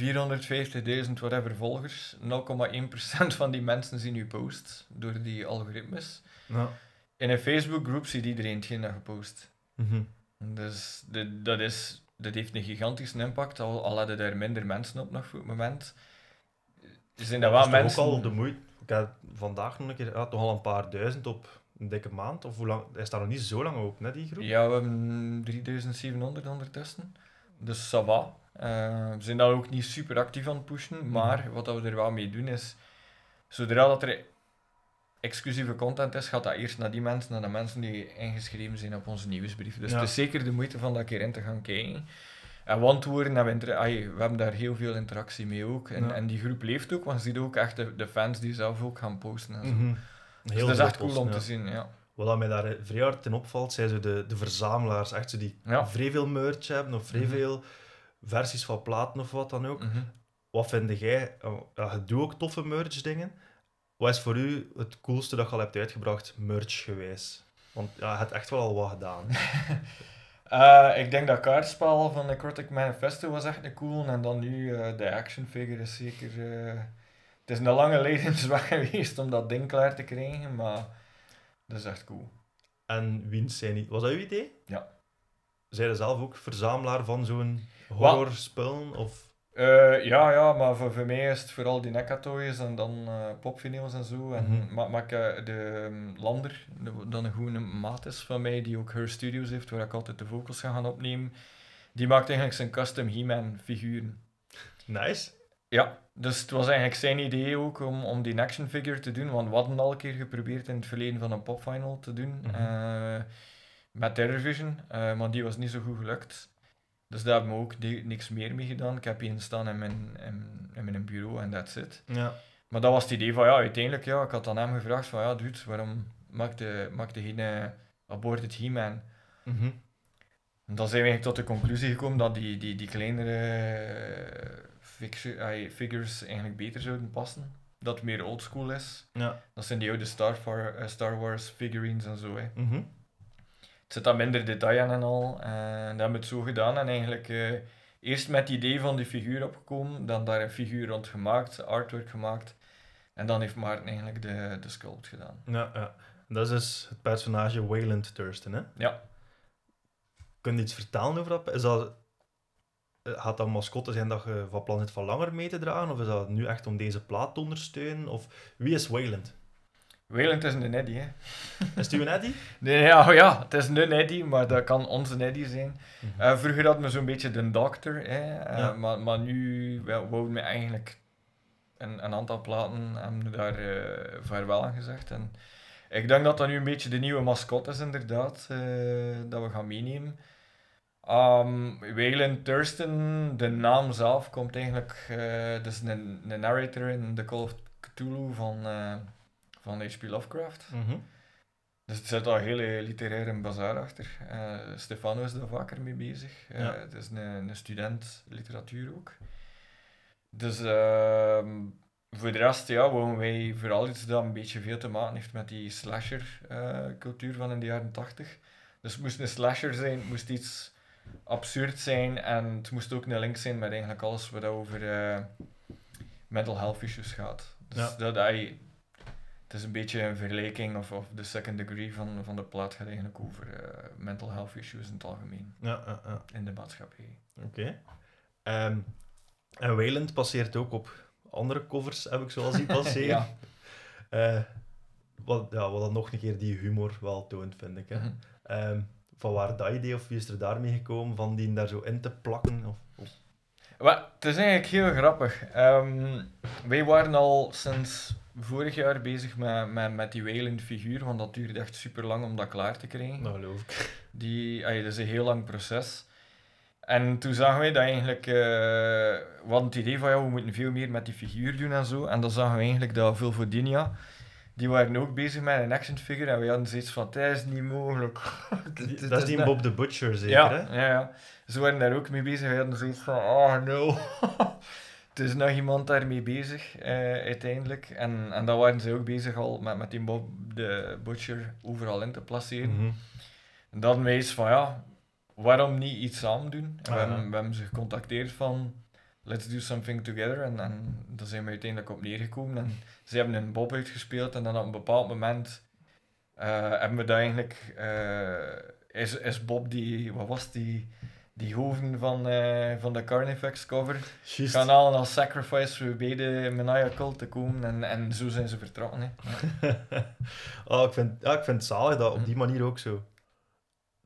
450.000 whatever volgers. 0,1% van die mensen zien je post door die algoritmes. Ja. In een Facebookgroep ziet iedereen hetgeen dat je post. Mhm. Dus de, dat, is, dat heeft een gigantische impact, al, al hadden er minder mensen op nog voor het moment. Zijn dat wel is mensen... ook al de moeite. Ik heb vandaag nog een keer ja, toch al een paar duizend op een dikke maand. Of hoe lang? Hij staat nog niet zo lang open, hè, die groep? Ja, we hebben 3700 ondertussen. Dus ça va. Eh, we zijn daar ook niet super actief aan het pushen, maar wat dat we er wel mee doen is, zodra dat er exclusieve content is, gaat dat eerst naar die mensen, naar de mensen die ingeschreven zijn op onze nieuwsbrief. Dus Ja. het is zeker de moeite van een keer in te gaan kijken. En hebben we, ai, we hebben daar heel veel interactie mee ook. En, Ja. en die groep leeft ook, want je ziet ook echt de, de fans die zelf ook gaan posten en zo. Dus Heel dat is echt cool om ja. te zien, ja. Wat dat mij daar eh, vrij hard in opvalt, zijn zo de, de verzamelaars. Echt zo die vrij veel merch hebben, of vrij Mhm. veel versies van platen of wat dan ook. Mhm. Wat vind jij, oh, ja, je doet ook toffe merch dingen. Wat is voor u het coolste dat je al hebt uitgebracht, merch gewijs? Want ja, je hebt echt wel al wat gedaan. Eh, ik denk dat kaartspel van Necrotic Manifesto was echt een cool. En dan nu eh, de action figure is zeker... eh, het is een lange levensweg geweest om dat ding klaar te krijgen, maar dat is echt cool. En wiens zijn niet... Was dat uw idee? Ja. Zij zelf ook verzamelaar van zo'n horrorspullen? Of... Eh, ja, ja, maar voor, voor mij is het vooral die Nekatoys en dan eh popvinyls en zo. En maar, maar ik, eh, de um, Lander, de- dan een goede maat is van mij, die ook Her Studios heeft, waar ik altijd de vocals ga gaan opnemen, die maakt eigenlijk zijn custom He-Man figuren. Nice. Ja, dus het was eigenlijk zijn idee ook om, om die action figure te doen, want we hadden al een keer geprobeerd in het verleden van een popvinyl te doen, Mhm. met Terrorvision, maar die was niet zo goed gelukt. Dus daar hebben we ook niks meer mee gedaan. Ik heb hier staan in mijn, in, in mijn bureau en that's it. Ja. Maar dat was het idee van, ja, uiteindelijk, ja, ik had aan hem gevraagd van, ja, dude, waarom maakte, maakte geen uh, Aborted He-Man? Mhm. En dan zijn we eigenlijk tot de conclusie gekomen dat die, die, die kleinere figures eigenlijk beter zouden passen. Dat meer oldschool is. Ja. Dat zijn die oude Star, eh, Star Wars figurines en zo. Hè. Mhm. Zit daar minder detail aan en al. En dat hebben we het zo gedaan. En eigenlijk eh, eerst met het idee van die figuur opgekomen. Dan daar een figuur rond gemaakt, artwork gemaakt. En dan heeft Maarten eigenlijk de, de sculpt gedaan. Ja, ja. Dat is dus het personage Wayland Thurston, hè? Ja. Kun je iets vertellen over dat? Is dat... eh, Gaat dat mascotte zijn dat je van plan zit van langer mee te dragen? Of is dat nu echt om deze plaat te ondersteunen? Of wie is Wayland? Wayland is een Neddy, hè. Is het uw Eddy? Nee, ja, ja, het is een Neddy, maar dat kan onze Neddy zijn. Eh, vroeger hadden we zo'n beetje de dokter, hè, eh, Ja. maar, maar nu wel- wouden we eigenlijk een, een aantal platen hebben daar eh vaarwel aan gezegd. En ik denk dat dat nu een beetje de nieuwe mascotte is, inderdaad, dat we gaan meenemen. Um, Wayland Thurston, de naam zelf, komt eigenlijk, dus een, een narrator in The Call of Cthulhu van, van H.P. Lovecraft. Mhm. Dus er zit al een hele literaire bazaar achter. Eh, Stefano is daar vaker mee bezig. Eh, Ja. Het is een, een student literatuur ook. Dus ehm, voor de rest, ja, wonen wij vooral iets dat een beetje veel te maken heeft met die slasher-cultuur van in de jaren tachtig. Dus het moest een slasher zijn, het moest iets absurd zijn en het moest ook een link zijn met eigenlijk alles wat over eh, mental health issues gaat. Dus Ja. dat hij is een beetje een vergelijking of, of de second degree van, van de plaat gaat eigenlijk over eh, mental health issues in het algemeen Ja, ja, ja. in de maatschappij. Oké. Ehm, en Wayland passeert ook op andere covers, heb ik zoal zien passeren. Ja. Eh, wat, ja, wat dan nog een keer die humor wel toont, vind ik. Hè. Mhm. Ehm, van waar dat idee, of wie is er daarmee gekomen, van die daar zo in te plakken? Of, of- het is eigenlijk heel grappig. Ehm, wij waren al sinds vorig jaar bezig met, met, met die Wayland figuur, want dat duurde echt super lang om dat klaar te krijgen. dat geloof ik. Die, ay, dat is een heel lang proces. En toen zagen wij dat eigenlijk, eh, we hadden het idee van ja, we moeten veel meer met die figuur doen en zo. En dan zagen we eigenlijk dat Vulvodinia, die waren ook bezig met een action figure en we hadden zoiets van, dat is niet mogelijk. Dat is die Bob the Butcher, zeker, ja, hè? ja, ja. Ze waren daar ook mee bezig. We hadden zoiets van, oh no. Het is nog iemand daarmee bezig, eh, uiteindelijk. En, en dan waren ze ook bezig al met, met die Bob de Butcher overal in te placeren. Mhm. En dan wees van, ja, waarom niet iets samen doen? En Ah, we, ja. hebben, we hebben ze gecontacteerd van, let's do something together. En, en daar zijn we uiteindelijk op neergekomen. En ze hebben een Bob uitgespeeld. En dan op een bepaald moment eh, hebben we dat eigenlijk... eh, is, is Bob die... Wat was die? Die hoofden van, eh, van de Carnifex cover Juist. gaan halen als sacrifice voor bij de Maniacal te komen. En, en zo zijn ze vertrokken. Hè. Oh, ik, vind, ja, ik vind het zalig dat op Hm. die manier ook zo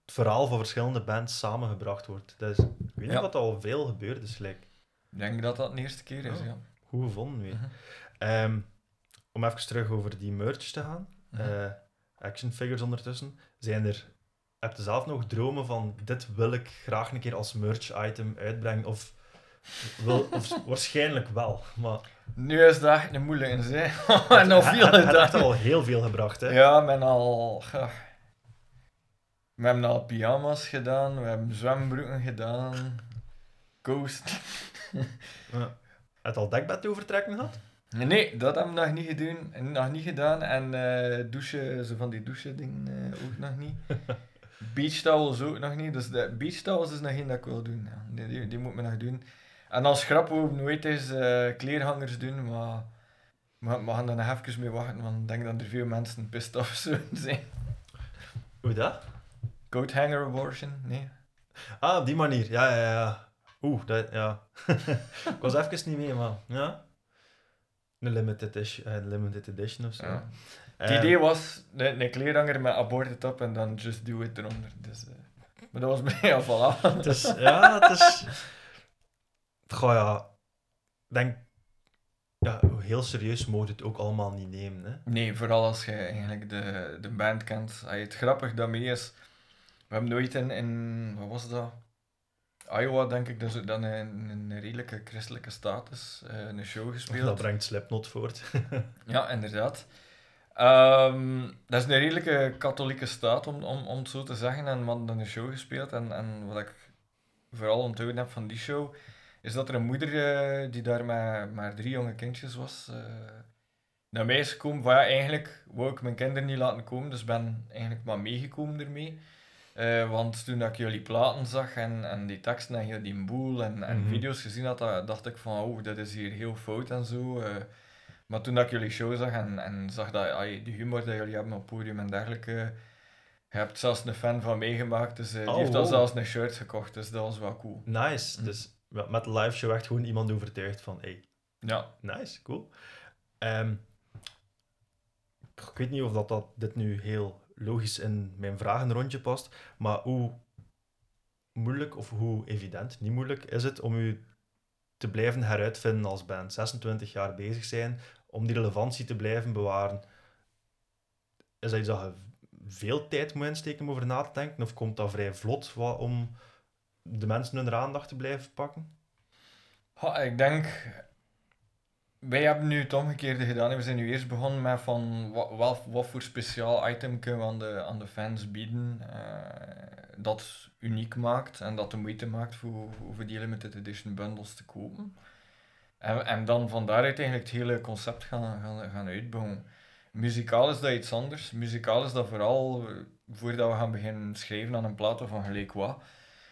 het verhaal van verschillende bands samengebracht wordt. Dat is, ik weet niet Ja. wat al veel gebeurd is. Like. Ik denk dat dat de eerste keer is. Ja. Ja. Goed gevonden weer. Mhm. Ehm, om even terug over die merch te gaan. Mhm. eh, action figures ondertussen. Zijn er, heb je zelf nog dromen van dit wil ik graag een keer als merch item uitbrengen? Of, wil, of waarschijnlijk wel. Maar Nu is dat echt een moeilijke, hè. en nog veel het gedaan. al heel veel gebracht. Hè? Ja, men al... ja. We hebben al pyjama's gedaan, we hebben zwembroeken gedaan, coast. Ja. Heb je al dekbed overtrekken gehad? Nee, Nee, dat hebben we nog niet gedaan. Nog niet gedaan. En eh douchen, zo van die douchen dingen eh, ook nog niet. Beach towels ook nog niet. Dus de beach towels is nog één dat ik wil doen. Ja. Die, die, die moet me nog doen. En als grap ook nooit eens eh kleerhangers doen, maar we we gaan er nog even mee wachten, want ik denk dat er veel mensen pissed off zullen zijn. Hoe dat? Coat hanger abortion? Nee. Ah, op die manier. Ja, ja, ja. Oeh, dat, ja. ik was even niet mee, maar ja. Een limited edition, eh, limited edition of zo. Ja. Eh, Het idee was een, een kleerhanger met aborted op en dan just do it eronder. Dus, eh, maar dat was mij al voilà. Ja, het is... Goh, ja. Ik denk... Ja, heel serieus moet je het ook allemaal niet nemen, hè. Nee, vooral als je eigenlijk de, de band kent. Ay, Het grappig daarmee is, we hebben nooit in, in wat was dat? Iowa, denk ik, dus dan in een redelijke christelijke status eh, een show gespeeld. Dat brengt Slipknot voort. Ja, inderdaad. Ehm, dat is een redelijke katholieke staat, om, om, om het zo te zeggen. En we hadden dan een show gespeeld. En, en wat ik vooral onthouden heb van die show, is dat er een moeder eh, die daar met maar drie jonge kindjes was, eh, naar mij is gekomen van ja, eigenlijk wou ik mijn kinderen niet laten komen, dus ben eigenlijk maar meegekomen ermee. Eh, want toen dat ik jullie platen zag en, en die teksten en heel die boel en, en Mhm. video's gezien had, da- dacht ik van oh, dat is hier heel fout en zo. Maar toen dat ik jullie show zag en, en zag dat ai, de humor dat jullie hebben op podium en dergelijke, je hebt zelfs een fan van meegemaakt, dus eh, die Oh, heeft al wow. zelfs een shirt gekocht, dus dat was wel cool. Nice. Hm. Dus met de live show echt gewoon iemand overtuigd van, hey, Ja, nice, cool. Ehm, ik weet niet of dat, dat dit nu heel logisch in mijn vragenrondje past, maar hoe moeilijk of hoe evident, niet moeilijk, is het om u te blijven heruitvinden als band? 26 jaar bezig zijn, om die relevantie te blijven bewaren. Is dat iets dat je veel tijd moet insteken om over na te denken, of komt dat vrij vlot wa- om de mensen hun aandacht te blijven pakken? Ik denk, wij hebben nu het omgekeerde gedaan. We zijn nu eerst begonnen met van wat, wat, wat voor speciaal item kunnen we aan de, aan de fans bieden eh, dat uniek maakt en dat de moeite maakt voor, voor die limited edition bundles te kopen. En, en dan van daaruit eigenlijk het hele concept gaan, gaan, gaan uitbouwen. Muzikaal is dat iets anders. Muzikaal is dat vooral, eh, voordat we gaan beginnen schrijven aan een plaat of van gelijk wat,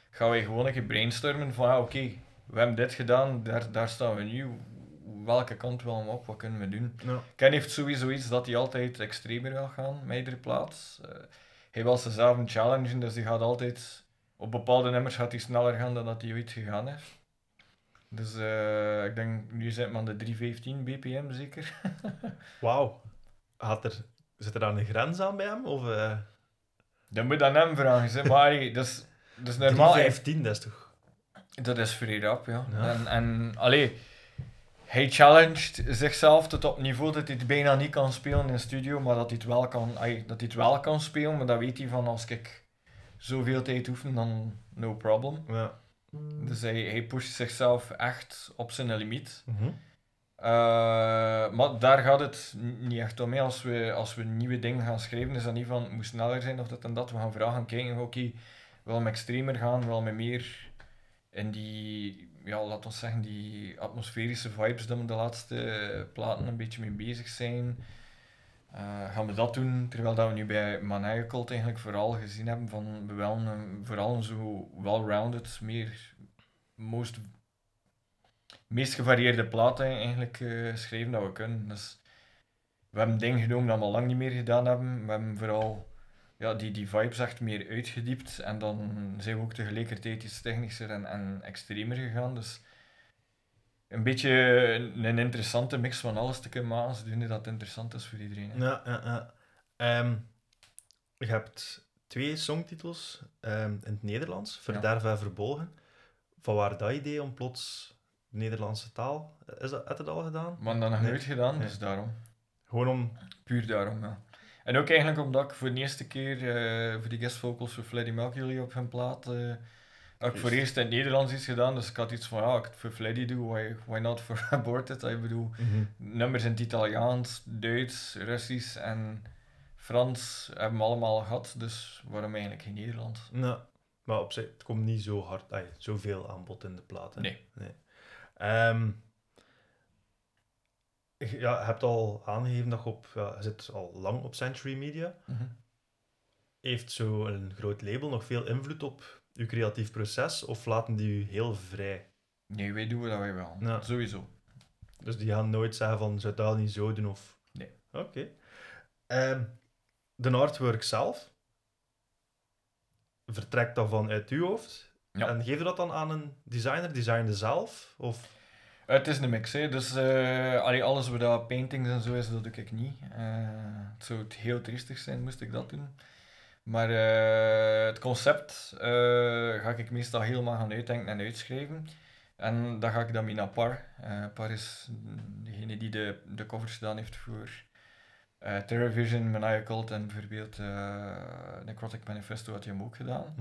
gaan wij gewoon een keer brainstormen van ah, oké, we hebben dit gedaan, daar, daar staan we nu. Welke kant willen we op? Wat kunnen we doen? Ja. Ken heeft sowieso iets dat hij altijd extremer wil gaan met iedere plaats. Eh, hij wil zichzelf een challenge, dus hij gaat altijd op bepaalde nummers gaat hij sneller gaan dan dat hij ooit gegaan heeft. Dus eh, ik denk, nu zit aan de 315 bpm zeker. Wauw. Had er, zit er dan een grens aan bij hem? Of eh Dat moet aan hem vragen, zeg. maar allee, dat is, dat is normaal. 15, dat is toch... Dat is vrij rap, ja. Ja. En, en allee, hij challenged zichzelf tot op niveau dat hij het bijna niet kan spelen in de studio, maar dat hij het wel kan, dat hij het wel kan spelen, maar dat weet hij van als ik zoveel tijd oefen, dan no problem. Ja. Dus hij, hij pusht zichzelf echt op zijn limiet. Mhm. Eh, maar daar gaat het niet echt om. hè. Als we, als we nieuwe dingen gaan schrijven, is dat niet van het moet sneller zijn of dat en dat. We gaan vragen, kijken, oké, wil met extremer gaan, wil met meer in die, ja, laten we zeggen, die atmosferische vibes dat we de laatste platen een beetje mee bezig zijn. Eh, gaan we dat doen, terwijl dat we nu bij Man Cult eigenlijk vooral gezien hebben van we willen een, vooral een zo well-rounded, meer most meest gevarieerde platen eigenlijk eh, schrijven dat we kunnen. Dus we hebben dingen genomen dat we al lang niet meer gedaan hebben. We hebben vooral ja, die, die vibes echt meer uitgediept. En dan zijn we ook tegelijkertijd iets technischer en, en extremer gegaan. Dus een beetje een, interessante mix van alles te kunnen maken, zodat dat interessant is voor iedereen. hè. Ja, ja, ja. Ehm, je hebt twee songtitels ehm, in het Nederlands, Verderven en Verbolgen. Van waar dat idee om plots de Nederlandse taal? Is dat, dat al gedaan? Maar dat nog nooit gedaan, dus daarom. Gewoon om... Puur daarom, ja. En ook eigenlijk omdat ik voor de eerste keer eh, voor die guest vocals voor Freddie Mercury op hun plaat eh heb ik voor Juist. eerst in het Nederlands iets gedaan, dus ik had iets van, ja, ik het voor Freddie doe, why, why not for Aborted? Ik bedoel, nummers in het Italiaans, Duits, Russisch en Frans hebben we allemaal gehad, dus waarom eigenlijk geen Nederlands? Nou, maar op zich, het komt niet zo hard, ay, zoveel aanbod in de plaat. hè. Nee. Ehm, je- ja, je hebt al aangegeven dat je op... Ja, je zit al lang op Century Media. Heeft zo'n groot label nog veel invloed op je creatief proces? Of laten die je heel vrij? Nee, wij doen dat wij wel. Ja. Sowieso. Dus die gaan nooit zeggen van, zou dat niet zo doen? Of... Nee. Oké. Ehm, de artwork zelf, vertrekt dat vanuit uw hoofd? Ja. En geef je dat dan aan een designer? Designde zelf? Of... Het is een mix, hè. dus eh, allee, alles wat paintings en zo is, dat doe ik niet. Eh, het zou het heel triestig zijn, moest ik dat doen. Maar eh, het concept eh, ga ik meestal helemaal gaan uitdenken en uitschrijven. En dan ga ik dat mee naar Par. Eh, Par is degene die de, de covers gedaan heeft voor Terrorvision, Maniacal Cult en bijvoorbeeld Necrotic Manifesto had hij hem ook gedaan.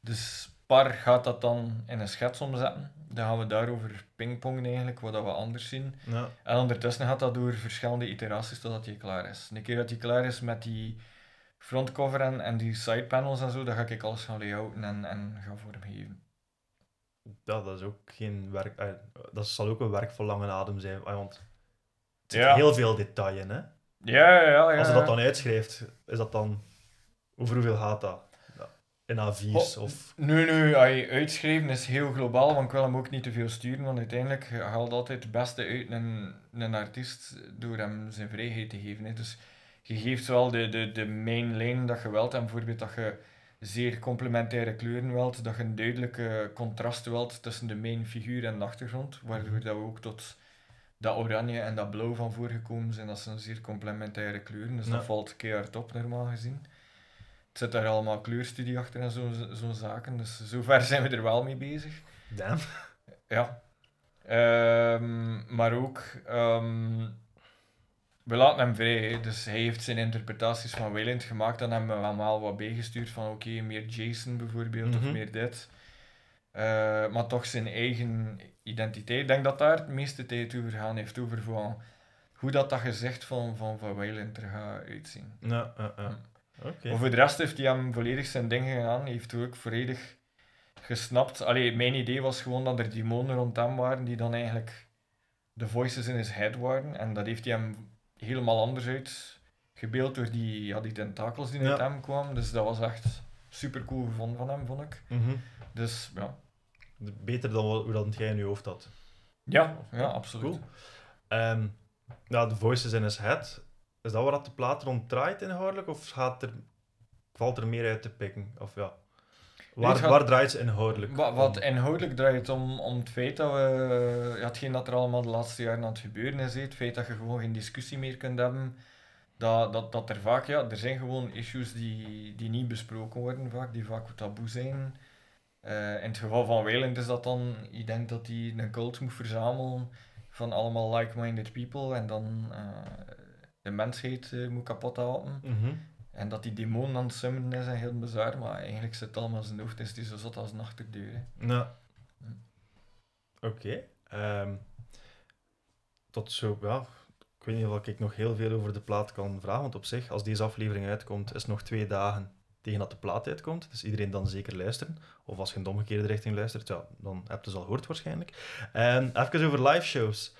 Dus Par gaat dat dan in een schets omzetten. Dan gaan we daarover pingpongen eigenlijk, wat dat we anders zien. Ja. En ondertussen gaat dat door verschillende iteraties totdat hij klaar is. Een keer dat hij klaar is met die frontcover en, en die sidepanels en zo, dan ga ik alles gaan layouten en, en gaan vormgeven. Ja, dat is ook geen werk... ay, dat zal ook een werk voor lange adem zijn. ay, want het zit Ja. heel veel detail in, hè? Ja, ja, ja. Als je dat dan uitschrijft, is dat dan... Over hoeveel gaat dat? In A4's Oh, of... Nu, uitschrijven is heel globaal, want ik wil hem ook niet te veel sturen, want uiteindelijk haalt altijd het beste uit een, een artiest door hem zijn vrijheid te geven. Hè. Dus je geeft wel de, de, de main lijn dat je wilt, en bijvoorbeeld dat je zeer complementaire kleuren wilt, dat je een duidelijke contrast wilt tussen de main figuur en de achtergrond, waardoor Mhm. dat we ook tot dat oranje en dat blauw van voorgekomen zijn. Dat zijn zeer complementaire kleuren, dus Ja. dat valt keihard op normaal gezien. Het zit daar allemaal kleurstudie achter en zo'n zo'n zaken, dus zover zijn we er wel mee bezig. Damn. Ja. Ehm, maar ook, ehm, we laten hem vrij, hè. dus hij heeft zijn interpretaties van Wayland gemaakt, dan hebben we allemaal wat bijgestuurd van oké, meer Jason bijvoorbeeld, Mhm. of meer dit. Eh, maar toch zijn eigen identiteit. Ik denk dat daar het meeste tijd over gaan heeft, over van hoe dat, dat gezicht van, van, van Wayland er gaat uitzien. Ja. Maar voor de rest heeft hij hem volledig zijn ding gedaan. Hij heeft ook volledig gesnapt. Allee, mijn idee was gewoon dat er demonen rond hem waren die dan eigenlijk de voices in his head waren. En dat heeft hij hem helemaal anders uitgebeeld door die, ja, die tentakels die uit Ja. hem kwamen. Dus dat was echt super cool gevonden van hem, vond ik. Mhm. Dus ja, Beter dan hoe dat jij in je hoofd had. ja, ja absoluut. Cool. Ehm ja, de voices in his head. Is dat waar dat de plaat rond draait inhoudelijk? Of gaat er, valt er meer uit te pikken? Of ja. Waar, het gaat- waar draait ze inhoudelijk? Wat, wat inhoudelijk draait het om, om het feit dat we, ja, hetgeen dat er allemaal de laatste jaren aan het gebeuren is, het feit dat je gewoon geen discussie meer kunt hebben, dat, dat, dat er vaak, ja, er zijn gewoon issues die, die niet besproken worden vaak, die vaak taboe zijn. Eh, in het geval van Wayland is dat dan, ik denk dat hij een cult moet verzamelen van allemaal like-minded people en dan eh, de mensheid eh, moet kapot halen. Mhm. En dat die demon aan het summonen is en heel bizar, maar eigenlijk zit het allemaal in zijn hoofd, is die zo zot als een achterdeur. hè. Ja. Hm. Oké. Ehm, tot zo, ja. Ik weet niet of ik nog heel veel over de plaat kan vragen, want op zich, als deze aflevering uitkomt, is het nog twee dagen tegen dat de plaat uitkomt. Dus iedereen dan zeker luisteren. Of als je in de omgekeerde richting luistert, ja, dan heb je ze al gehoord waarschijnlijk. En even over live shows.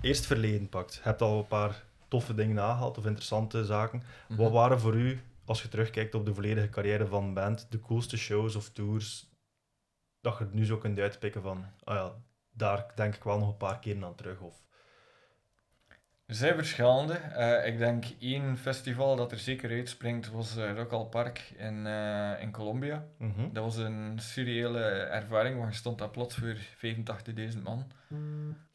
Eerst verleden pakt. Je hebt al een paar toffe dingen nagehaald of interessante zaken. Mhm. Wat waren voor u, als je terugkijkt op de volledige carrière van een band, de coolste shows of tours dat je nu zo kunt uitpikken van, ah ja, daar denk ik wel nog een paar keer aan terug. Of... Er zijn verschillende. Eh, ik denk één festival dat er zeker uitspringt was uh, Rock al Park in, uh, in Colombia. Mhm. Dat was een surreële ervaring, want je stond daar plots voor 85.000 man.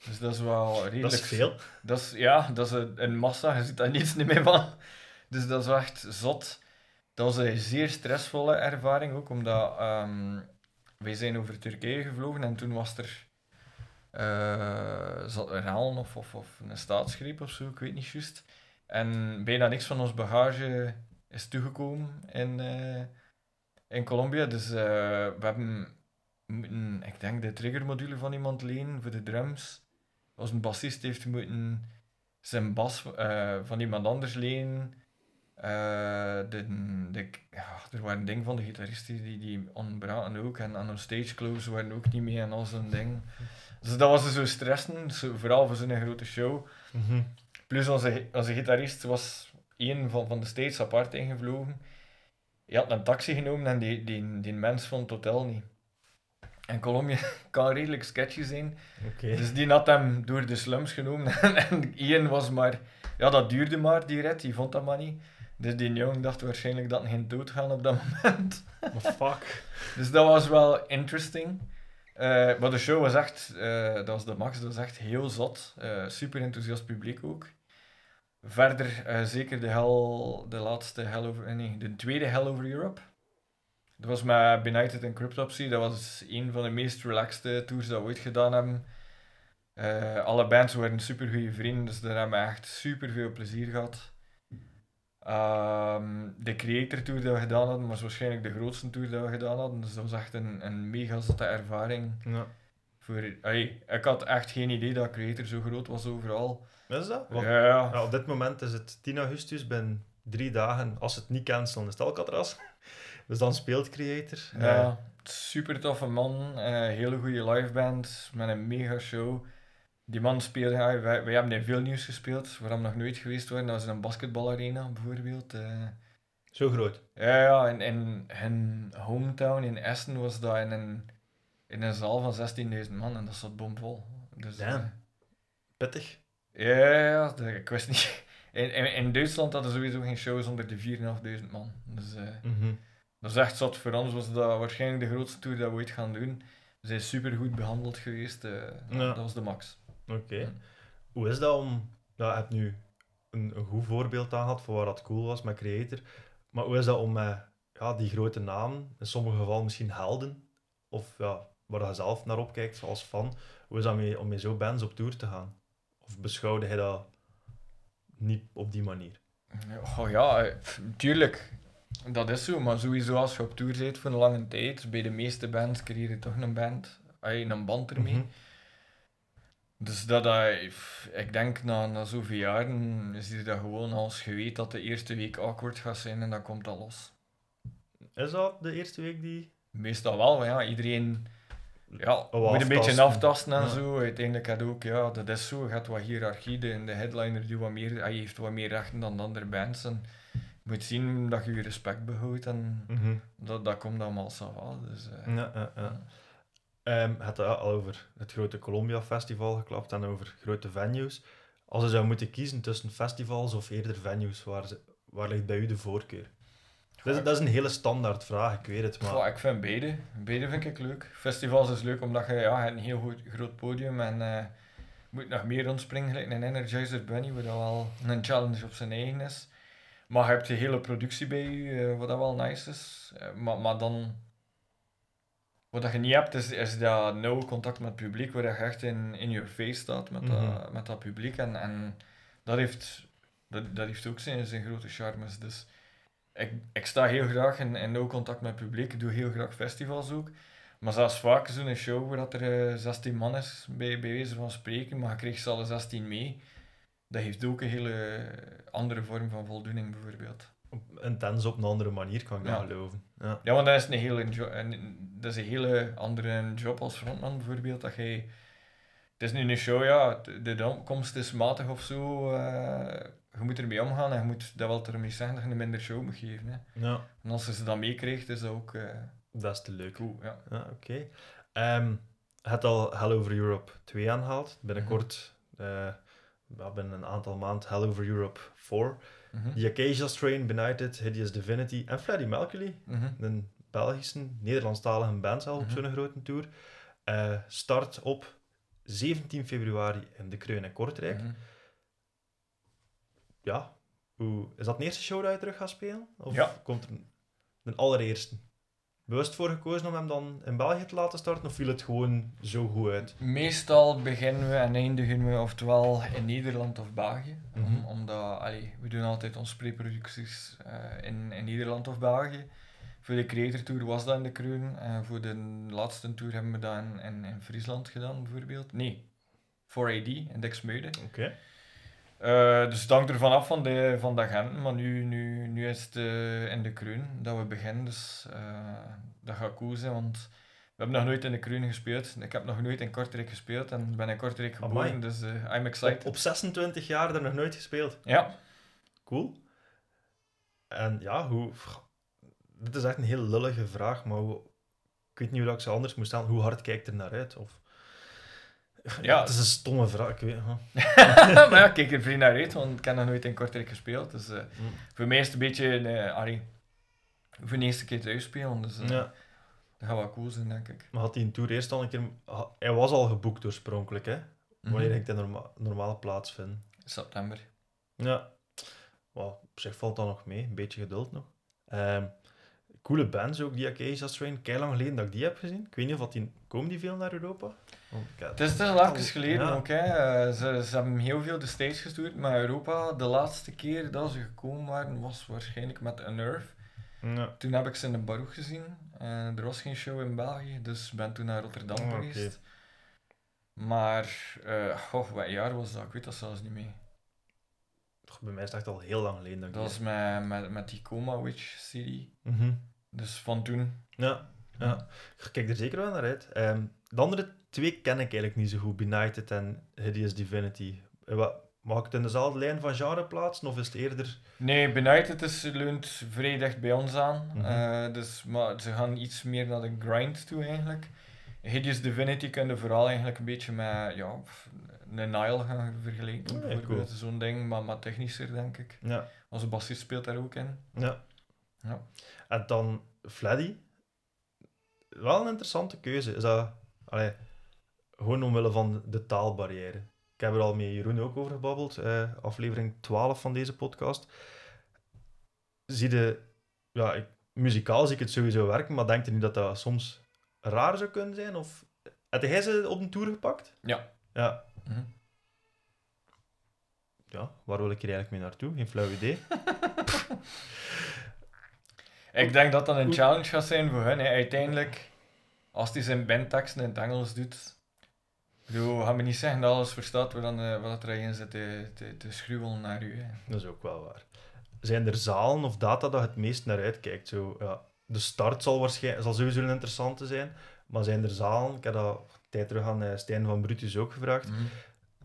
Dus dat is wel redelijk... Dat is veel. Dat is, ja, dat is een, een massa, je ziet daar niets meer van. Dus dat is echt zot. Dat was een zeer stressvolle ervaring ook, omdat um, wij zijn over Turkije gevlogen en toen was er zat een of, of, of een staatsgreep of zo, ik weet niet juist. En bijna niks van ons bagage is toegekomen in, uh, in Colombia. Dus uh, we hebben moeten, ik denk, de triggermodule van iemand lenen voor de drums. Onze bassist heeft moeten zijn bas van iemand anders lenen. De, de, ja, er waren dingen van de gitaristen die, die ontbraken ook. En aan een stage clothes waren ook niet mee en al zo'n ding. Dus dat was zo stressen, zo, vooral voor zo'n grote show. Mhm. Plus onze, onze gitarist was één van, van de states apart ingevlogen. Hij had een taxi genomen en die, die, die mens vond het hotel niet. En Colombia kan redelijk sketchy zijn. Okay. Dus die had hem door de slums genomen. en Ian was maar... Ja, dat duurde maar, die rit. Die vond dat maar niet. Dus die jongen dacht waarschijnlijk dat hij ging doodgaan op dat moment. What fuck? dus dat was wel interesting. Uh, maar de show was echt, uh, dat was de max, dat was echt heel zot. Uh, super enthousiast publiek ook. Verder zeker de, hell, de laatste Hell over, nee, de tweede Hell over Europe. Dat was met Benighted en Cryptopsy. Dat was een van de meest relaxed tours dat we ooit gedaan hebben. alle bands waren super goede vrienden, dus daar hebben we echt super veel plezier gehad. Um, de Creator Tour die we gedaan hadden, was waarschijnlijk de grootste tour die we gedaan hadden. Dus dat was echt een, een mega zotte ervaring. Ja. Voor, ik had echt geen idee dat Creator zo groot was overal. Is dat? Want, ja, ja. op dit moment is het 10 augustus, ben drie dagen, als ze het niet cancelen, is het Alcatraz. Dus dan speelt Creator. Ja, uh, super toffe man, uh, hele goede liveband, met een mega show. Die man speelde, ja, wij, wij hebben in veel nieuws gespeeld, waar we nog nooit geweest waren. Dat was in een basketbalarena bijvoorbeeld. Uh, Zo groot? Ja, ja in, in hun hometown in Essen was dat in een, in een zaal van 16.000 man en dat zat bomvol. Dus, ja, uh, pittig. Ja, ja, ja, ik wist niet. In, in, in, Duitsland hadden sowieso geen shows onder de 4.500 man. Dus uh, mm -hmm. dat is echt zat. Voor ons was dat waarschijnlijk de grootste tour dat we ooit gaan doen. We zijn super goed behandeld geweest. ja. Dat was de max. Oké. Okay. Hoe is dat om... Ja, je hebt nu een, een goed voorbeeld aangehad voor waar dat cool was met Creator. Maar hoe is dat om met ja, die grote namen, in sommige gevallen misschien helden, of ja, waar je zelf naar opkijkt als fan, hoe is dat mee, om met zo'n bands op tour te gaan? Of beschouwde hij dat niet op die manier? Oh ja, tuurlijk. Dat is zo, maar sowieso als je op tour zit voor een lange tijd, bij de meeste bands creëer je toch een band, een band ermee. Mhm. Dus dat, ik denk na, na zoveel jaren is dat gewoon als je weet dat de eerste week awkward gaat zijn en dan komt dat los. Is dat de eerste week die... Meestal wel, maar ja, iedereen ja, Oh, moet een beetje aftasten. en Ja. zo. Uiteindelijk had ook, ja, dat is zo, je hebt wat hiërarchie, de, de headliner die wat meer, hij heeft wat meer rechten dan de andere bands en je moet zien dat je je respect behoudt en Mhm. dat, dat komt allemaal zo wel. Dus, eh, Ja, ja, ja. Ehm, je had al over het grote Columbia Festival geklapt en over grote venues. Als je zou moeten kiezen tussen festivals of eerder venues, waar, ze, waar ligt bij u de voorkeur? Dat is, dat is een hele standaard vraag, ik weet het, maar... Goh, ik vind beide. Beide vind ik leuk. Festivals is leuk omdat je, ja, je een heel goed, groot podium en je moet nog meer rondspringen, gelijk een Energizer Bunny, wat wel een challenge op zijn eigen is. Maar je hebt de hele productie bij je, eh, wat dat wel nice is. Eh, maar, maar dan... Wat dat je niet hebt, is, is dat nauw contact met het publiek, waar je echt in, in your face staat met, dat, Mhm. met dat publiek. En, en dat, heeft, dat, dat heeft ook zijn, zijn grote charmes. Dus ik, ik sta heel graag in, in nauw contact met het publiek. Ik doe heel graag festivals ook. Maar zelfs vaak zo'n show waar dat er eh, 16 man is, bij, bij wijze van spreken, maar je krijgt ze alle 16 mee. Dat heeft ook een hele andere vorm van voldoening, bijvoorbeeld. Intens op een andere manier, kan ik Ja. dat geloven. Ja. Ja, want dat is een hele, dat is een hele andere job als frontman, bijvoorbeeld. Dat jij, het is nu een show, ja, de, de opkomst is matig of zo. eh, je moet ermee omgaan en je moet dat wel ermee zeggen dat je een minder show moet geven. Hè. ja, En als je ze dat meekrijgt, is dat ook eh dat is te leuk. cool. Ja. Ja, oké. Ehm, je hebt al Hell Over Europe 2 aangehaald. Binnenkort Mhm. eh, ja, binnen een aantal maanden Hell Over Europe 4. Mhm. The Acacia Strain, Benighted, Hideous Divinity en Freddie Mercury, Mhm. een Belgische, Nederlandstalige band zelf op Mhm. zo'n grote tour. Eh, start op 17 februari in De Kreun in Kortrijk. Mhm. Ja, hoe, is dat de eerste show dat je terug gaat spelen? Of Ja. komt er een, een allereerste? Bewust voor gekozen om hem dan in België te laten starten, of viel het gewoon zo goed uit? Meestal beginnen we en eindigen we oftewel in Nederland of België. Om- Mhm. omdat, allee, we doen altijd onze preproducties eh in, in Nederland of België. Voor de Creator Tour was dat in de Kreun. En voor de laatste tour hebben we dat in, in, in Friesland gedaan, bijvoorbeeld. Nee, 4AD in Dixmuiden. Oké. Eh, dus het hangt ervan af van de, van de agenten, maar nu, nu, nu is het eh, in de Kreun dat we beginnen, dus eh, dat gaat cool zijn, want we hebben nog nooit in de Kreun gespeeld. Ik heb nog nooit in Kortrijk gespeeld en ben in Kortrijk geboren, Amai. dus eh, I'm excited. Op, op 26 jaar er nog nooit gespeeld. Ja, Cool. En ja, hoe... Dit is echt een heel lullige vraag, maar hoe, ik weet niet hoe ik ze anders moet stellen. Hoe hard kijkt er naar uit? Of... Ja. Het is een stomme vraag, ik weet maar ja, ik kijk er vrij naar uit, want ik heb nog nooit in Kortrijk gespeeld, dus eh, Mm. voor mij is het een beetje, een, eh, allee, voor de eerste keer thuis spelen, dus eh, Ja. dat gaat wel cool zijn, denk ik. Maar had hij een tour eerst al een keer... Hij was al geboekt oorspronkelijk, hè? Wanneer Mhm. ging het norma normale plaatsvinden? September. Ja. Op zich valt dat nog mee. Een beetje geduld nog. Ehm, coole bands ook, die Acacia Strain. Kei lang geleden dat ik die heb gezien. Ik weet niet of dat die... Komen die veel naar Europa? Het is, al even geleden Ja. ook. Hè. Eh, Ze, ze hebben heel veel de States gestuurd, maar Europa, de laatste keer dat ze gekomen waren, was waarschijnlijk met Unnerve. Ja. Toen heb ik ze in de Baruch gezien. en er was geen show in België, dus ik ben toen naar Rotterdam Oh, geweest. Maar, eh goh, wat jaar was dat? Ik weet dat zelfs niet meer. Toch, Bij mij is het echt al heel lang geleden dat Dat was met, met, met die Coma Witch CD. Mhm. Dus van toen. Ja, ja. Ik kijk er zeker wel naar uit. Ehm, de andere twee ken ik eigenlijk niet zo goed. Benighted en Hideous Divinity. Eh, wat, mag ik het in dezelfde lijn van genre plaatsen? Of is het eerder... Nee, Benighted is, leunt vrij dicht bij ons aan. Mhm. Eh, dus, maar ze gaan iets meer naar de grind toe eigenlijk. Hideous Divinity kun je vooral eigenlijk een beetje met ja, een Nile gaan vergelijken. Ja, bijvoorbeeld cool. zo'n ding, maar, maar technischer denk ik. Ja. Onze bassist speelt daar ook in. ja. Ja. En dan Fleddy. Wel een interessante keuze. Is dat... Allee, gewoon omwille van de taalbarrière. Ik heb er al met Jeroen ook over gebabbeld. eh, aflevering 12 van deze podcast. Zie je... Ja, ik, muzikaal zie ik het sowieso werken, maar denk je niet dat dat soms raar zou kunnen zijn? Of... Heb jij ze op een tour gepakt? Ja. Ja. Mhm. Ja, waar wil ik hier eigenlijk mee naartoe? Geen flauw idee. Ik denk dat dat een challenge gaat zijn voor hen. Hè. Uiteindelijk, als hij zijn bandteksten in het Engels doet, bedoel, ga me niet zeggen dat alles verstaat wat, dan, eh, wat er in zit te, te, te schruwelen naar u. Hè. Dat is ook wel waar. Zijn er zalen of data dat je het meest naar uitkijkt? Zo, ja, de start zal, waarschijnlijk, zal sowieso een interessante zijn, maar zijn er zalen, ik heb dat een tijd terug aan eh, Stijn van Brutus ook gevraagd,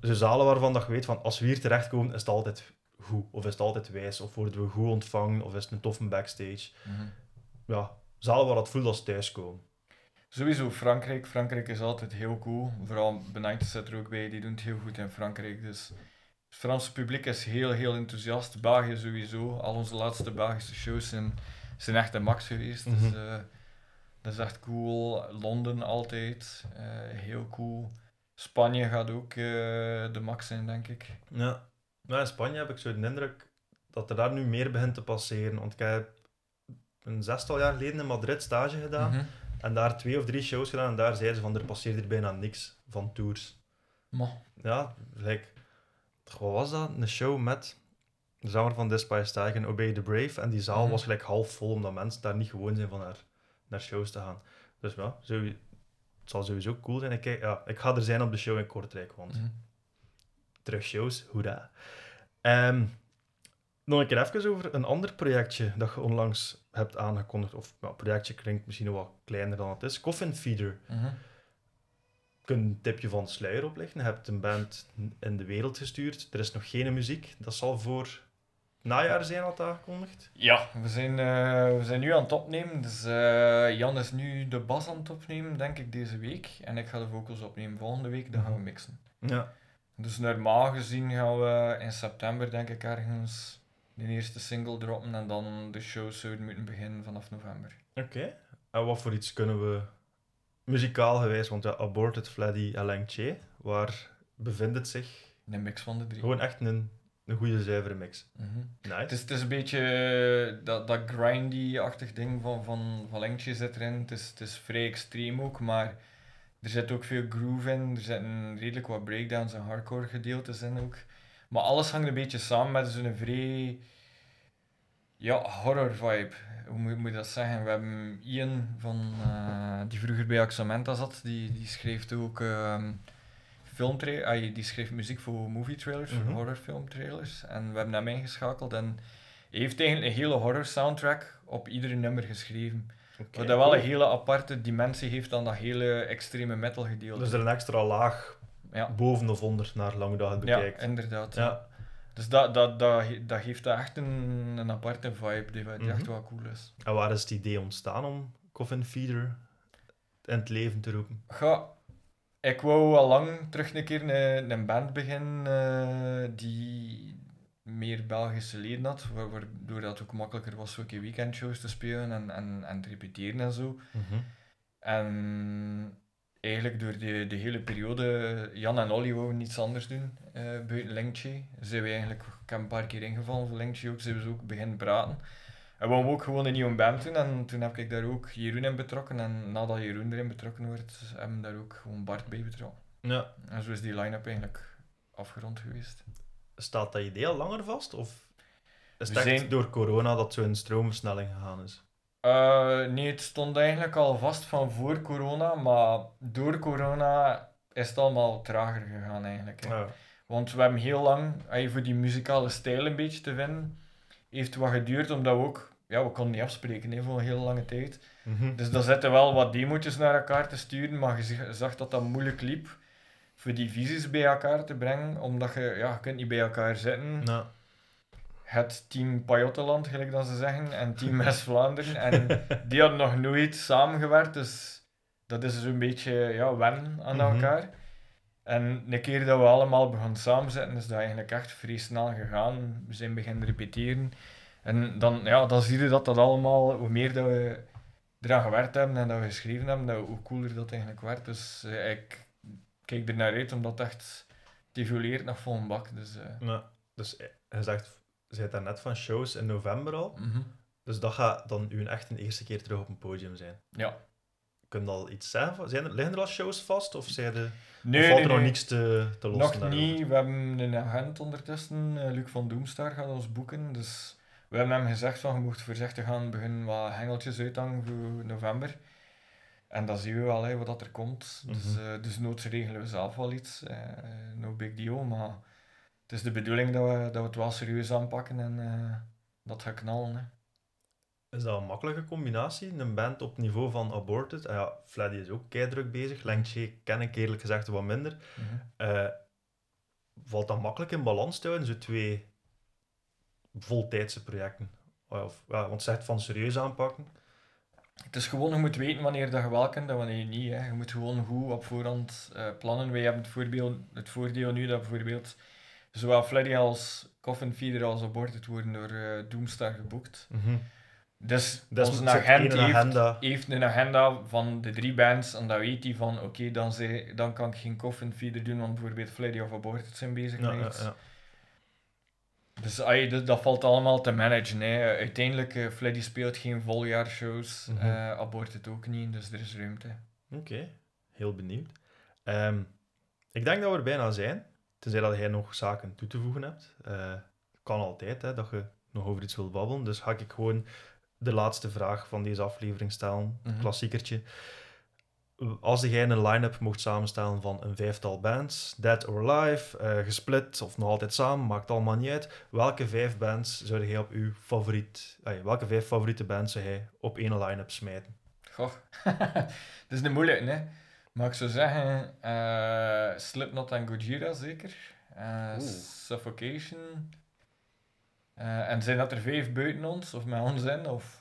zo zalen waarvan dat je weet van als we hier terechtkomen is het altijd goed, of is het altijd wijs, of worden we goed ontvangen, of is het een toffe backstage. Mhm. Ja, zalen waar dat voelt als thuiskomen. Sowieso Frankrijk. Frankrijk is altijd heel cool. Vooral Benighted zit er ook bij, die doen het heel goed in Frankrijk. Dus het Franse publiek is heel, heel enthousiast. België sowieso. Al onze laatste Belgische shows zijn, zijn echt de max geweest. Mhm. Dus eh, dat is echt cool. Londen altijd. eh, heel cool. Spanje gaat ook eh, de max zijn, denk ik. Ja. Nou, in Spanje heb ik zo de indruk dat er daar nu meer begint te passeren, want ik heb een zestal jaar geleden in Madrid stage gedaan. Mhm. En daar twee of drie shows gedaan en daar zeiden ze van er passeert er bijna niks van tours. Maar, Ja, like, wat was dat? Een show met de zanger van Despise Tiger, Obey the Brave. En die zaal Mhm. was gelijk half vol omdat mensen daar niet gewoon zijn van naar, naar shows te gaan. Dus ja, zo, het zal sowieso cool zijn. Ik, ja, ik ga er zijn op de show in Kortrijk, want mhm. Terug shows, hoera. Ehm nog een keer even over een ander projectje dat je onlangs hebt aangekondigd. Of ja, projectje klinkt misschien wat kleiner dan het is. Coffin Feeder. Mhm. Ik kan een tipje van de sluier oplichten. Je hebt een band in de wereld gestuurd. Er is nog geen muziek. Dat zal voor najaar zijn, had aangekondigd. Ja, we zijn, eh, we zijn nu aan het opnemen. Dus eh, Jan is nu de bas aan het opnemen, denk ik, deze week. En ik ga de vocals opnemen volgende week. Dan gaan we mixen. Ja. Dus normaal gezien gaan we in september, denk ik, ergens de eerste single droppen en dan de shows zouden moeten beginnen vanaf november. Oké. En wat voor iets kunnen we muzikaal geweest, want ja, Aborted, Fleddy en Langche, waar bevindt het zich? Een mix van de drie. Gewoon echt een, een goede, zuivere mix. Mhm. Nice. Het is, het is een beetje eh, dat, dat grindy-achtig ding van, van, van zit erin. Het is, het is vrij extreem ook, maar er zit ook veel groove in. Er zitten redelijk wat breakdowns en hardcore gedeeltes in ook. Maar alles hangt een beetje samen met zo'n vrij ja, horror vibe. Hoe moet, moet je dat zeggen? We hebben Ian van, eh, die vroeger bij Axamenta zat, die, die schreef ook ehm filmtra- die schreef muziek voor movie trailers, Mhm. voor horrorfilmtrailers. En we hebben hem ingeschakeld en hij heeft eigenlijk een hele horror soundtrack op iedere nummer geschreven. Oké, Wat dat wel een hele aparte dimensie heeft dan dat hele extreme metal gedeelte. Dus er een extra laag ja. boven of onder naar lang dat je het ja, bekijkt. inderdaad. Ja. Dus dat, dat, dat, dat geeft dat echt een, een aparte vibe die, die echt Mhm. wel cool is. En waar is het idee ontstaan om Coffin Feeder in het leven te roepen? Ga, ik wou al lang terug een keer een, een band beginnen eh, die meer Belgische leden had, wa- waardoor dat ook makkelijker was voor een weekendshows te spelen en, en, en te repeteren en zo. En eigenlijk door de, de hele periode, Jan en Olly wouden niets anders doen eh buiten Linkje. Zijn we eigenlijk, ik heb een paar keer ingevallen voor Linkje ook, zijn we ook beginnen praten. En we wouden ook gewoon een nieuwe band doen en toen heb ik daar ook Jeroen in betrokken. En nadat Jeroen erin betrokken wordt, hebben we daar ook gewoon Bart bij betrokken. Ja. En zo is die line-up eigenlijk afgerond geweest. Staat dat idee al langer vast? Of is het zijn- door corona dat zo in stroomversnelling gegaan is? Eh, nee, het stond eigenlijk al vast van voor corona, maar door corona is het allemaal trager gegaan eigenlijk. hè. Want we hebben heel lang, eh, voor die muzikale stijl een beetje te vinden, heeft wat geduurd omdat we ook, ja, we konden niet afspreken hè, voor een hele lange tijd. Mhm. Dus dan zitten wel wat demo's naar elkaar te sturen, maar je zag dat dat moeilijk liep voor die visies bij elkaar te brengen, omdat je, ja, je kunt niet bij elkaar zitten. Ja. Het team Pajottenland, gelijk dat ze zeggen, en team West-Vlaanderen. En die hadden nog nooit samengewerkt, dus dat is zo'n beetje ja, wennen aan Mhm. elkaar. En een keer dat we allemaal begonnen samenzetten, is dat eigenlijk echt vrij snel gegaan. We zijn beginnen repeteren. En dan, ja, dan zie je dat dat allemaal, hoe meer dat we eraan gewerkt hebben en dat we geschreven hebben, dat, hoe cooler dat eigenlijk werd. Dus eh, ik kijk er naar uit, omdat het echt het evolueert nog vol een bak. Dus, eh, Ja. Dus eh, je zegt, zei daar net van shows in november al. mhm. Dus dat gaat dan uw echt een eerste keer terug op een podium zijn. Ja. Kun je al iets zeggen? Zijn er, liggen er al shows vast? Of, zijn Nee, of valt nee, er nog niks te, te lossen? Nog daarover? niet. We hebben een agent ondertussen, eh, Luc van Doemstar, gaat ons boeken. Dus we hebben hem gezegd van, je mocht voorzichtig gaan beginnen wat hengeltjes uithangen voor november. En dan zien we wel hè, wat dat er komt. Dus, Mhm. eh, dus noods regelen we zelf wel iets. eh, no big deal, maar het is de bedoeling dat we, dat we het wel serieus aanpakken en eh, dat gaat knallen. Hè. Is dat een makkelijke combinatie? Een band op niveau van Aborted. Ah ja, Fleddy is ook keidruk bezig. Lengtje ken ik eerlijk gezegd wat minder. Eh, valt dat makkelijk in balans te houden, zo twee voltijdse projecten? Of, ja, want zegt van serieus aanpakken. Het is gewoon, je moet weten wanneer dat je wel kunt en wanneer niet. Hè. Je moet gewoon goed op voorhand eh, plannen. Wij hebben het, voorbeeld, het voordeel nu dat bijvoorbeeld zowel Fleddy als Coffin Feeder als Aborted worden door eh, Doomstar geboekt. Dus Dat is onze agent heeft, agenda. heeft een agenda van de drie bands en dan weet hij van oké, dan, dan kan ik geen Coffin Feeder doen, want bijvoorbeeld Fleddy of Aborted zijn bezig Ja, met ja, iets. ja. Dus dat, dat valt allemaal te managen. Hè. Uiteindelijk, eh Fleddy speelt geen voljaarshows, Mhm. eh Aborted ook niet, dus er is ruimte. Oké, heel benieuwd. Ehm, ik denk dat we er bijna zijn. Tenzij dat jij nog zaken toe te voegen hebt. Eh, kan altijd, hè, dat je nog over iets wilt babbelen. Dus ga ik gewoon de laatste vraag van deze aflevering stellen. Mhm. Klassiekertje. Als jij een line-up mocht samenstellen van een vijftal bands, dead or alive, eh, gesplit of nog altijd samen, maakt allemaal niet uit. Welke vijf bands zou jij op uw favoriet, welke vijf favoriete bands zou jij op één line-up smijten? Goh, dat is een moeilijke, hè. Maar ik zou zeggen, eh Slipknot en Gojira zeker. Eh. Suffocation. Eh, en zijn dat er vijf buiten ons, of met ons in? Of...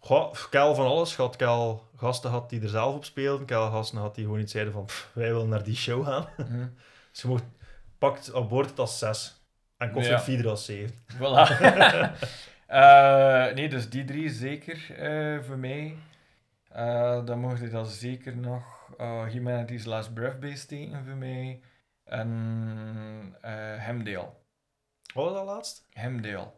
Goh, van alles gehad. Al gasten gehad die er zelf op speelden. Al gasten gehad die gewoon iets zeiden van, "Pff, wij willen naar die show gaan. Mhm. Dus je mocht pakt abortus als 6 en Cosmic Ja. Feeder als 7. Voilà. Eh, nee, dus die drie zeker eh, voor mij. Eh, dan mocht je dat zeker nog Humanity's Last Breath bij steken voor mij. En Hemdale. Wat was dat laatst? Hemdale.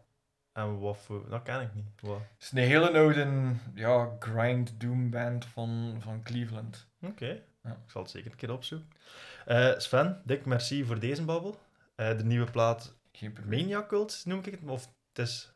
En wat voor... Dat ken ik niet. Wat? Het is een hele oude ja, grind doom band van, van Cleveland. Oké, Ja. ik zal het zeker een keer opzoeken. Eh, Sven, dik merci voor deze babbel. Eh, de nieuwe plaat. Mania Cult noem ik het, of het is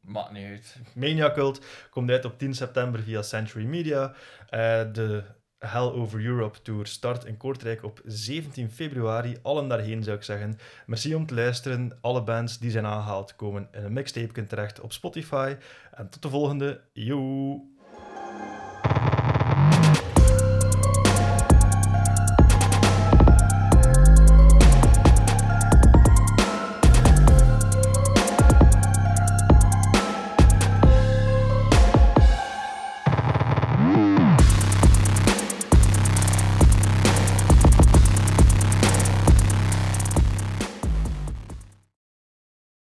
Maakt niet uit. Mania Cult komt uit op 10 september via Century Media. Eh, de Hell Over Europe Tour start in Kortrijk op 17 februari. Allen daarheen zou ik zeggen. Merci om te luisteren. Alle bands die zijn aangehaald komen in een mixtape terecht op Spotify. En tot de volgende. Yo!